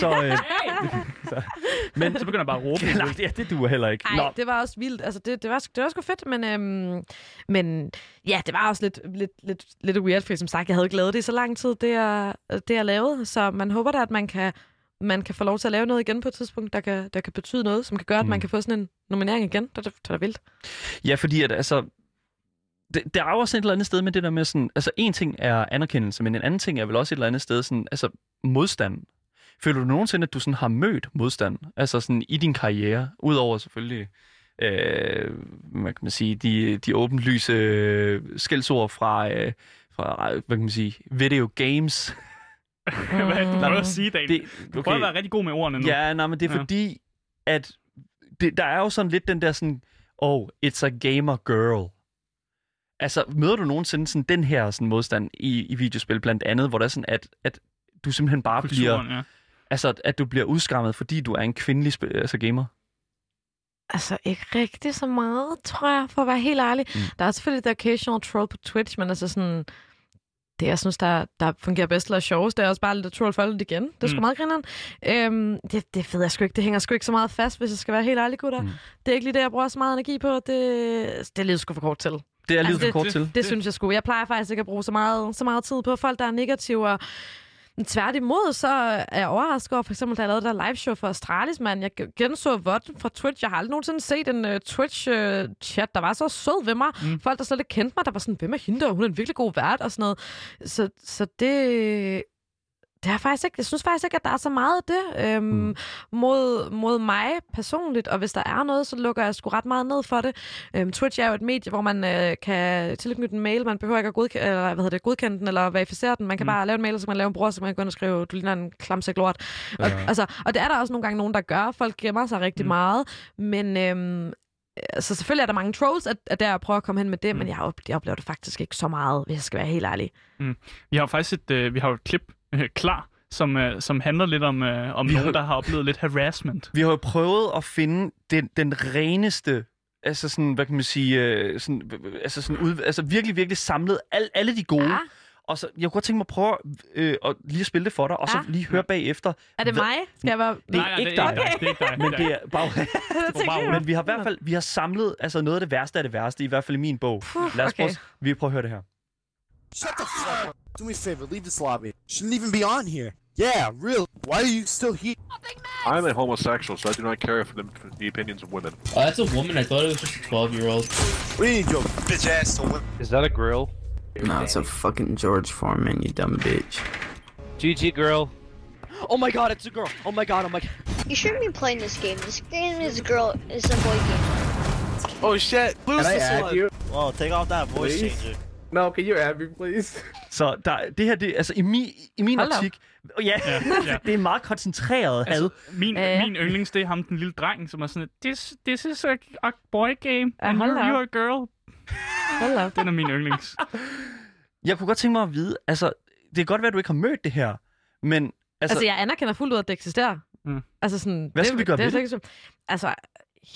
Så, øh, [laughs] så, men, Så begynder jeg bare at råbe. [laughs] nej, det, det duer heller ikke. Nej, det var også vildt. Altså, det, det, var, det var sgu fedt, men, øhm, men ja, det var også lidt, lidt, lidt, lidt weird, for som sagt, jeg havde ikke lavet det i så lang tid, det jeg, det jeg lavede. Så man håber da, at man kan, man kan få lov til at lave noget igen på et tidspunkt, der kan, der kan betyde noget, som kan gøre, at man Mm. kan få sådan en nominering igen. Det, det, det er da vildt. Ja, fordi at, altså, det, der er også et eller andet sted med det der med sådan, altså en ting er anerkendelse, men en anden ting er vel også et eller andet sted sådan, altså modstand. Føler du nogensinde, at du sådan har mødt modstand, altså sådan i din karriere, udover selvfølgelig, øh, hvad kan man sige, de, de åbenlyse skældsord fra, øh, fra, hvad kan man sige, video games. [laughs] Hvad er det, du prøver at sige, Daniel? Det, Du prøver at være rigtig god med ordene nu. Ja, nej, men det er Ja. fordi, at det, der er jo sådan lidt den der sådan, oh, it's a gamer girl. Altså, møder du nogensinde sådan den her sådan modstand i, i videospil, blandt andet, hvor der er sådan, at, at du simpelthen bare bliver, Kulturen, ja. altså, at du bliver udskammet, fordi du er en kvindelig altså gamer? Altså, ikke rigtig så meget, tror jeg, for at være helt ærlig. Mm. Der er selvfølgelig the occasional troll på Twitch, men altså sådan... Det, jeg synes, der, der fungerer bedst eller sjovest, det er også bare lidt troll folk igen. Det er sgu Mm. meget grineren. Øhm, det, det ved jeg sgu ikke. Det hænger sgu ikke så meget fast, hvis jeg skal være helt ærlig, gutter. Mm. Det er ikke lige det, jeg bruger så meget energi på. Det, det er lidt sgu for kort til. Det er lidt Altså, for kort det- til. Det, det synes jeg sgu. Jeg plejer faktisk ikke at bruge så meget, så meget tid på folk, der er negative. Og tværtimod, så er jeg overrasket over, for eksempel, da jeg lavede der live show for Astralis, man. Jeg genså votten fra Twitch. Jeg har aldrig nogensinde set en uh, Twitch-chat, der var så sød ved mig. Mm. Folk, der slet ikke kendte mig, der var sådan, hvem er hende der? Hun er en virkelig god vært og sådan noget. Så, så det... Det er faktisk ikke, jeg synes faktisk ikke, at der er så meget af det øhm, Mm. mm. mod, mod mig personligt, og hvis der er noget, så lukker jeg sgu ret meget ned for det. Øhm, Twitch er jo et medie, hvor man øh, kan tilknytte en mail, man behøver ikke at godkende, eller, hvad hedder det, godkende den eller verificere den. Man kan Mm. mm. bare lave en mail, og så kan man lave en bror, så man kan gå ind og skrive, du ligner en klamsæk lort. Og, Ja. altså, og det er der også nogle gange nogen, der gør. Folk gemmer sig rigtig Mm. mm. meget, men... Øhm, så selvfølgelig er der mange trolls, at, at der at prøve at komme hen med det, Mm. men jeg, op, jeg oplever det faktisk ikke så meget, hvis jeg skal være helt ærlig. Vi har jo faktisk et, øh, vi har jo et klip øh, klar, som, øh, som handler lidt om, øh, om Vi nogen, har- der har oplevet lidt harassment. Vi har jo prøvet at finde den, den reneste, altså sådan, hvad kan man sige, øh, sådan, altså, sådan ud, altså virkelig, virkelig samlet al, alle de gode. Ja. Og så, jeg kunne godt tænke mig at prøve øh, at lige at spille det for dig, og så Ja. lige høre bagefter. Er det mig? Skal jeg være... Det er ikke dig. Det er ikke dig. Men det er bare, [laughs] tænker, men vi har i hvert fald vi har samlet altså noget af det værste af det værste, i hvert fald i min bog. Puh, Lad os okay. prøve, vi prøver at høre det her. Shut the fuck. Do me a favor, leave this lobby. Shouldn't even be on here. Yeah, real. Why are you still here? I'm a homosexual, so I do not care for, them, for the opinions of women. Oh, that's a woman. I thought it was just a 12 year old. We need your bitch ass to win. Is that a grill? No, it's a fucking George Foreman, you dumb bitch. GG girl. Oh my god, it's a girl. Oh my god, oh my god. You shouldn't be playing this game. This game is a girl. It's a boy game. Oh shit! Lose Can I this add one. you? Well, take off that voice Please? changer. No, can you add me, please? Så der, det her, det, altså i min, i min Hold optik, ja, Ja, ja. [laughs] det er meget koncentreret had. Altså, min, ja. min yndlings, det er ham, den lille dreng, som er sådan, this, this is a, a boy game, and hold you're, you're a girl. Hold op. Den er min yndlings. Jeg kunne godt tænke mig at vide, altså, det kan godt være, at du ikke har mødt det her, men altså, Altså, altså, jeg anerkender fuldt ud, at det eksisterer. Mm. Altså sådan, Hvad skal det, vi gøre det, er ved så- Altså,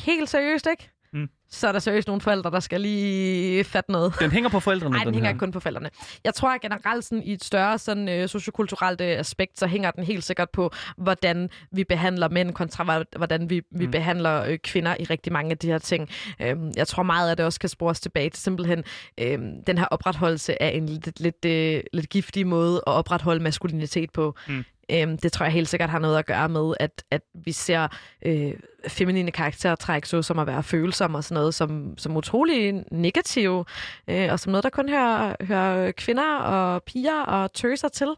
helt seriøst, ikke? Mm. Så er der seriøst nogle forældre, der skal lige fatte noget. den hænger på forældrene, Nej, den hænger her. ikke kun på forældrene. Jeg tror at generelt sådan, i et større sådan, øh, sociokulturelt øh, aspekt, så hænger den helt sikkert på, hvordan vi behandler mænd kontra hvor- hvordan vi, vi Mm. behandler øh, kvinder i rigtig mange af de her ting. Øhm, jeg tror meget af det også kan spores tilbage til simpelthen øhm, den her opretholdelse af en lidt, lidt, øh, lidt giftig måde at opretholde maskulinitet på. Mm. Øhm, det tror jeg helt sikkert har noget at gøre med, at, at vi ser øh, feminine karaktertræk, så som at være følsomme og sådan noget, som, som utrolig negative, øh, og som noget, der kun hører, hører kvinder og piger og tøser til.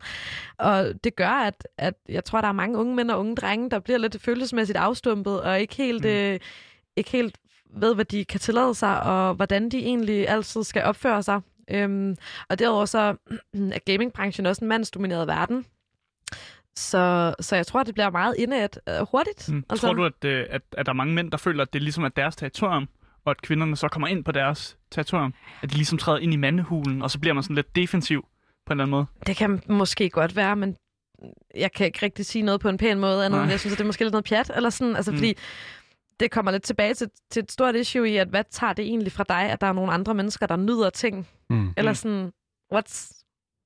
Og det gør, at, at jeg tror, der er mange unge mænd og unge drenge, der bliver lidt følelsesmæssigt afstumpet, og ikke helt, mm. øh, ikke helt ved, hvad de kan tillade sig, og hvordan de egentlig altid skal opføre sig. Øhm, og derudover så [clears throat] er gamingbranchen også en mandsdomineret verden. Så, så jeg tror, det bliver meget indet øh, hurtigt. Mm. Altså... Tror du, at, øh, at, at der er mange mænd, der føler, at det ligesom er deres territorium, og at kvinderne så kommer ind på deres territorium? At de ligesom træder ind i mandehulen, og så bliver man sådan lidt defensiv på en eller anden måde? Det kan måske godt være, men jeg kan ikke rigtig sige noget på en pæn måde, andet jeg synes, at det er måske lidt noget pjat, eller sådan, altså Mm. mm. fordi det kommer lidt tilbage til, til et stort issue i, at hvad tager det egentlig fra dig, at der er nogle andre mennesker, der nyder ting, Mm. eller sådan, what's,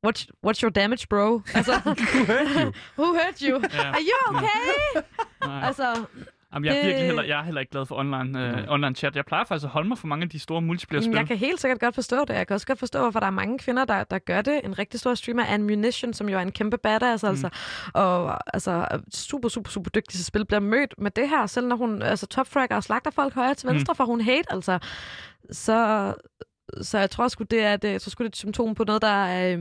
what's, what's your damage, bro? Altså, [laughs] Who hurt you? who hurt you? Ja. Are you okay? [laughs] Altså, Jamen, jeg, er virkelig heller, jeg er heller ikke glad for online, øh, online chat. Jeg plejer faktisk at holde mig for mange af de store multiplayer-spil. jeg kan helt sikkert godt forstå det. Jeg kan også godt forstå, hvorfor der er mange kvinder, der, der gør det. En rigtig stor streamer, Ammunition, som jo er en kæmpe badass, mm. altså, og altså, er super, super, super dygtig til spil, bliver mødt med det her, selv når hun altså, topfragger og slagter folk højre til venstre, mm. for hun hate, altså. Så, så jeg tror sgu, det er, det, så skulle det et symptom på noget, der er øh,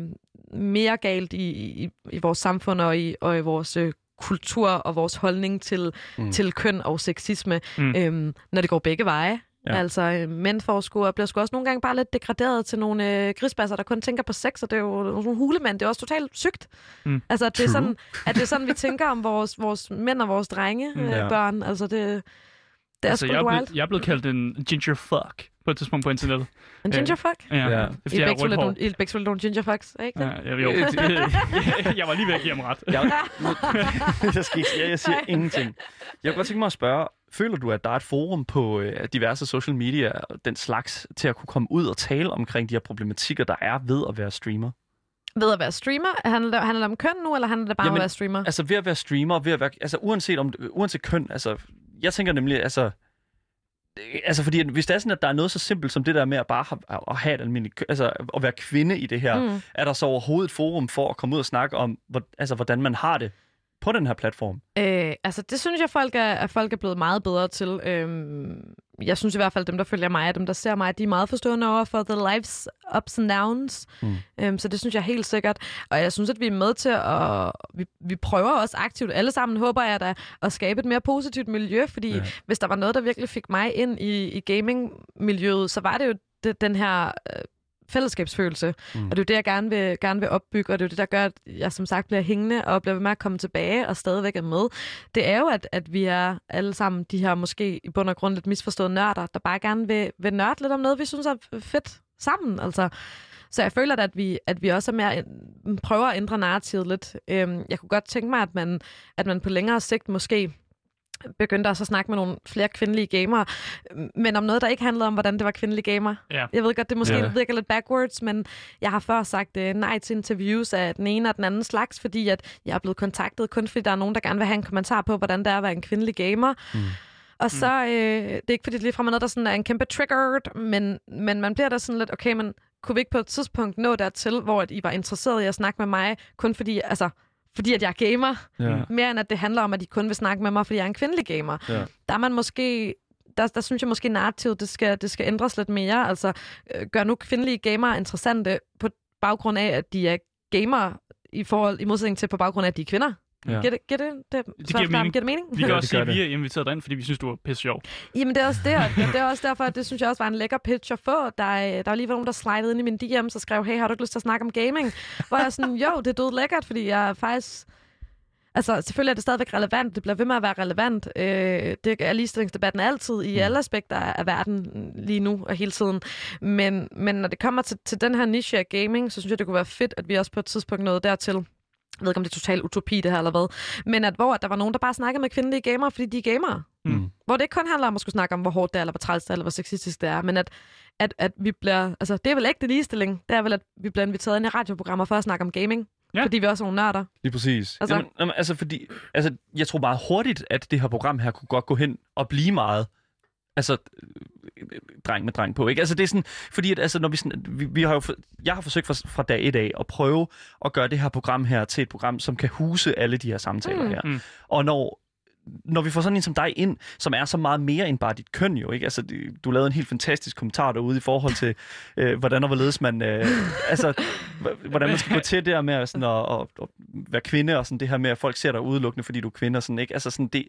mere galt i, i, i vores samfund og i, og i vores øh, kultur og vores holdning til, Mm. til køn og sexisme, Mm. øhm, når det går begge veje. Ja. Altså, øh, mænd får sgu, og bliver sgu også nogle gange bare lidt degraderet til nogle øh, grisbasser, der kun tænker på sex, og det er jo nogle hulemænd. Det er også totalt sygt. Mm. Altså, at det, er sådan, at det er sådan, vi tænker om vores, vores mænd og vores drenge, Mm. øh, Ja. børn. Altså, det, det er altså, sgu jeg, er wild. blevet, jeg er blevet kaldt en ginger fuck på et tidspunkt på internettet. En gingerfuck? Ja, Ja. det er, I begge nogle, I begge nogle gingerfucks, er ikke det? Ja, jeg, jo. [laughs] [laughs] jeg var lige ved at give ham ret. Jeg, [laughs] jeg, skal ikke, jeg, jeg siger ingenting. Jeg kunne godt tænke mig at spørge, føler du, at der er et forum på øh, diverse social media og den slags, til at kunne komme ud og tale omkring de her problematikker, der er ved at være streamer? Ved at være streamer, handler det, handler det om køn nu, eller handler det bare om Jamen, at være streamer? Altså ved at være streamer, ved at være, altså uanset, om, uanset køn, altså jeg tænker nemlig, altså øh, Altså, fordi hvis det er sådan, at der er noget så simpelt som det der med at bare have, at have et almindeligt, altså at være kvinde i det her, Mm. er der så overhovedet et forum for at komme ud og snakke om, hvor, altså, hvordan man har det på den her platform? Øh, altså, det synes jeg, folk er, at folk er blevet meget bedre til. Øhm, jeg synes i hvert fald, dem, der følger mig, og dem, der ser mig, de er meget forstående over for the life's ups and downs. Mm. Øhm, så det synes jeg helt sikkert. Og jeg synes, at vi er med til at... Vi, vi prøver også aktivt, alle sammen håber jeg da, at skabe et mere positivt miljø, fordi ja. hvis der var noget, der virkelig fik mig ind i, i gaming-miljøet, så var det jo det, den her... Øh, fællesskabsfølelse. Mm. Og det er jo det, jeg gerne vil, gerne vil opbygge, og det er jo det, der gør, at jeg som sagt bliver hængende og bliver ved med at komme tilbage og stadigvæk er med. Det er jo, at, at vi er alle sammen de her måske i bund og grund lidt misforståede nørder, der bare gerne vil, vil nørde lidt om noget, vi synes er fedt sammen. Altså, så jeg føler, at vi, at vi også er mere, prøver at ændre narrativet lidt. Øhm, jeg kunne godt tænke mig, at man, at man på længere sigt måske begyndte også at snakke med nogle flere kvindelige gamere, men om noget, der ikke handlede om, hvordan det var kvindelige gamer. Ja. Jeg ved godt, det måske Ja. virker lidt backwards, men jeg har før sagt uh, nej til interviews af den ene og den anden slags, fordi at jeg er blevet kontaktet kun fordi der er nogen, der gerne vil have en kommentar på, hvordan det er at være en kvindelig gamer. Mm. Og så, øh, det er ikke fordi det ligefrem er noget, der sådan er en kæmpe triggered, men, men man bliver da sådan lidt, okay, men kunne vi ikke på et tidspunkt nå dertil, hvor at I var interesseret i at snakke med mig, kun fordi, altså, fordi at jeg er gamer, Ja. mere end at det handler om, at de kun vil snakke med mig, fordi jeg er en kvindelig gamer. Ja. Der er man måske... Der, der synes jeg måske, narrativet det skal, det skal ændres lidt mere. Altså, øh, gør nu kvindelige gamere interessante på baggrund af, at de er gamere i forhold i modsætning til på baggrund af, at de er kvinder. Ja. Giver det, giver det, det, Det giver mening. Giver det mening? Vi kan Ja, også det sige, at vi det. har inviteret dig ind, fordi vi synes, du var pisse sjov. Jamen, det er også der. det er også derfor, at det synes jeg også var en lækker pitch at få. Der, er- der var lige nogen, der slidede ind i min DM, så skrev, hey, har du ikke lyst til at snakke om gaming? Hvor jeg er sådan, jo, det er død lækkert, fordi jeg er faktisk... Altså, selvfølgelig er det stadigvæk relevant. Det bliver ved med at være relevant. Øh, det er ligestillingsdebatten altid i alle aspekter af verden lige nu og hele tiden. Men, men når det kommer til, til den her niche af gaming, så synes jeg, det kunne være fedt, at vi også på et tidspunkt nåede dertil. Jeg ved ikke, om det er total utopi, det her eller hvad. Men at hvor der var nogen, der bare snakkede med kvindelige gamere, fordi de er gamere. Mm. Hvor det ikke kun handler om at skulle snakke om, hvor hårdt det er, eller hvor træls det er, eller hvor sexistisk det er, men at, at, at vi bliver... Altså, det er vel ikke det ligestilling. Det er vel, at vi bliver inviteret ind i radioprogrammer for at snakke om gaming. Ja. Fordi vi også er nogle nørder. Lige præcis. Altså- Altså, jamen, jamen, altså, fordi, altså, jeg tror meget hurtigt, at det her program her kunne godt gå hen og blive meget altså, dreng med dreng på, ikke? Altså, det er sådan, fordi at, altså, når vi, sådan, vi, vi har jo, for, jeg har forsøgt fra, fra dag et af at prøve at gøre det her program her til et program, som kan huse alle de her samtaler Mm. her. Mm. Og når, når vi får sådan en som dig ind, som er så meget mere end bare dit køn jo, ikke? Altså, det- du lavede en helt fantastisk kommentar derude i forhold til, [laughs] øh, hvordan og hvorledes man, øh, altså, hvordan man skal gå til der med sådan at, at, at være kvinde, og sådan det her med, at folk ser dig udelukkende, fordi du er kvinde, og sådan, ikke? Altså sådan det,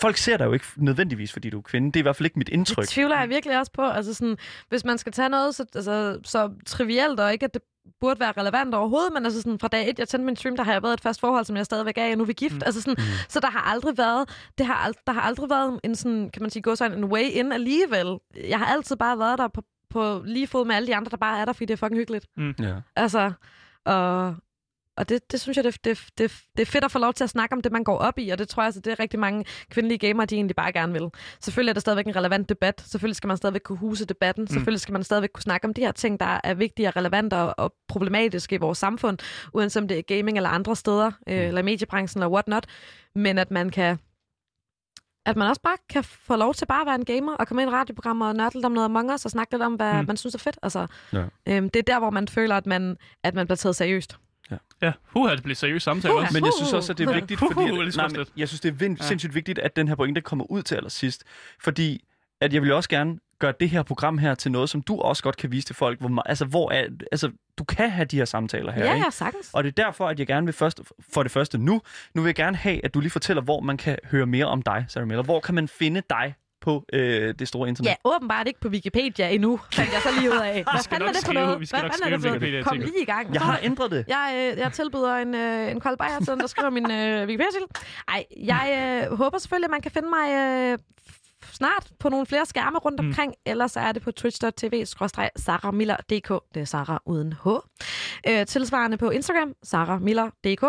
folk ser dig jo ikke nødvendigvis, fordi du er kvinde. Det er i hvert fald ikke mit indtryk. Det tvivler jeg virkelig også på. Altså sådan, hvis man skal tage noget så, altså, så trivielt, og ikke at det burde være relevant overhovedet, men altså sådan, fra dag et, jeg tændte min stream, der har jeg været et fast forhold, som jeg stadigvæk er i, og nu er vi gift. Mm. Altså sådan, mm. Så der har aldrig været, det har ald- der har aldrig været en sådan, kan man sige, gå sådan en way in alligevel. Jeg har altid bare været der på, på lige fod med alle de andre, der bare er der, fordi det er fucking hyggeligt. Ja. Altså, og, og det, det synes jeg, det, det, det, det er fedt at få lov til at snakke om det, man går op i, og det tror jeg, altså, det er rigtig mange kvindelige gamere, de egentlig bare gerne vil. Selvfølgelig er det stadigvæk en relevant debat. Selvfølgelig skal man stadigvæk kunne huse debatten. Mm. Selvfølgelig skal man stadigvæk kunne snakke om de her ting, der er vigtige og relevante og, og problematiske i vores samfund, uanset om det er gaming eller andre steder, øh, eller i mediebranchen eller whatnot. Men at man kan at man også bare kan få lov til bare at være en gamer og komme ind i radioprogrammer og nørde lidt om noget Among Us og snakke lidt om, hvad Mm. mm. man synes er fedt. Altså, Ja. øhm, det er der, hvor man føler, at man, at man bliver taget seriøst. Ja, huha, det bliver seriøst samtale også. Men jeg synes også, at det er vigtigt, fordi... At, nej, men jeg synes, det er vind, Ja. sindssygt vigtigt, at den her pointe kommer ud til allersidst. Fordi at jeg vil også gerne gøre det her program her til noget, som du også godt kan vise til folk. Hvor, altså, hvor er, altså, du kan have de her samtaler her, Ja, ikke? ja, sagtens. Og det er derfor, at jeg gerne vil først, for det første nu, nu vil jeg gerne have, at du lige fortæller, hvor man kan høre mere om dig, Sarah Miller. Hvor kan man finde dig på øh, det store internet? Ja, åbenbart ikke på Wikipedia endnu, fandt jeg så lige ud af. [laughs] Hvad fanden er det for noget? vi skal Hvad nok fanden er det for noget? Kom lige i gang. Jeg har ændret det. Jeg, øh, jeg tilbyder en, øh, en kold bajer, sådan, der skriver min øh, Wikipedia-artikel. Ej, jeg øh, håber selvfølgelig, at man kan finde mig øh, snart på nogle flere skærme rundt Mm. omkring. Ellers er det på twitch.tv-saramiller.dk. Det er Sara uden H. Øh, tilsvarende på Instagram, saramiller.dk.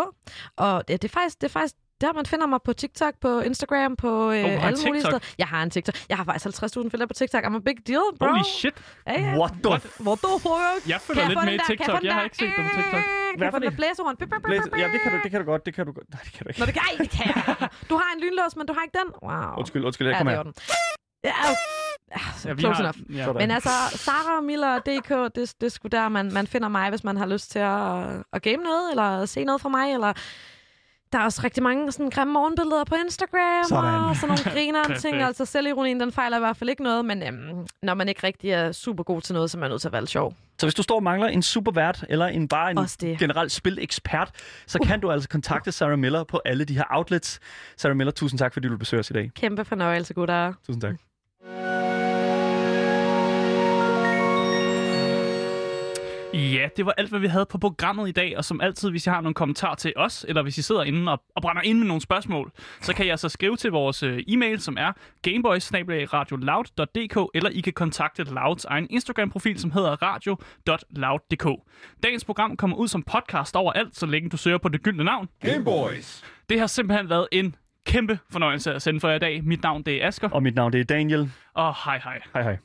Og det, det, er faktisk, det er faktisk der, man finder mig på TikTok, på Instagram, på øh, en alle mulige steder. Jeg har en TikTok. Jeg har faktisk 50.000 følgere på TikTok. I'm a big deal, bro. Holy shit. Ja, ja. What the Hvor du fuck? Jeg følger lidt med i TikTok. Jeg har ikke set dig på TikTok. Kan Hvad jeg for få den det? blæsehorn? Blæs, ja, det kan, du, det kan du godt. Det kan du godt. Nej, det kan du ikke. Nå, det kan, ej, det kan jeg. Du har en lynlås, men du har ikke den? Wow. Undskyld, undskyld. Jeg kommer er her. Ja, ja, close har, enough. ja. Men altså, Sara Miller DK, det, det er sgu der, man, man finder mig, hvis man har lyst til at, at game noget, eller se noget fra mig, eller... Der er også rigtig mange sådan grimme morgenbilleder på Instagram, Sådan. og sådan nogle [laughs] griner ting. Altså selvironien, den fejler i hvert fald ikke noget, men øhm, når man ikke rigtig er super god til noget, så er man nødt til at være sjov. Så hvis du står og mangler en supervært, eller en bare en generelt spilekspert, så kan du altså kontakte Sarah Miller på alle de her outlets. Sarah Miller, tusind tak, fordi du besøger os i dag. Kæmpe fornøjelse, gutter. Tusind tak. Ja, det var alt, hvad vi havde på programmet i dag, og som altid, hvis I har nogle kommentarer til os, eller hvis I sidder inde og, og brænder ind med nogle spørgsmål, så kan jeg så skrive til vores øh, e-mail, som er gameboys eller I kan kontakte Louds egen Instagram-profil, som hedder radio.loud.dk. Dagens program kommer ud som podcast overalt, så længe du søger på det gyldne navn. Gameboys. Det har simpelthen været en kæmpe fornøjelse at sende for jer i dag. Mit navn det er Asker, Og mit navn det er Daniel. og hej hej. Hej hej.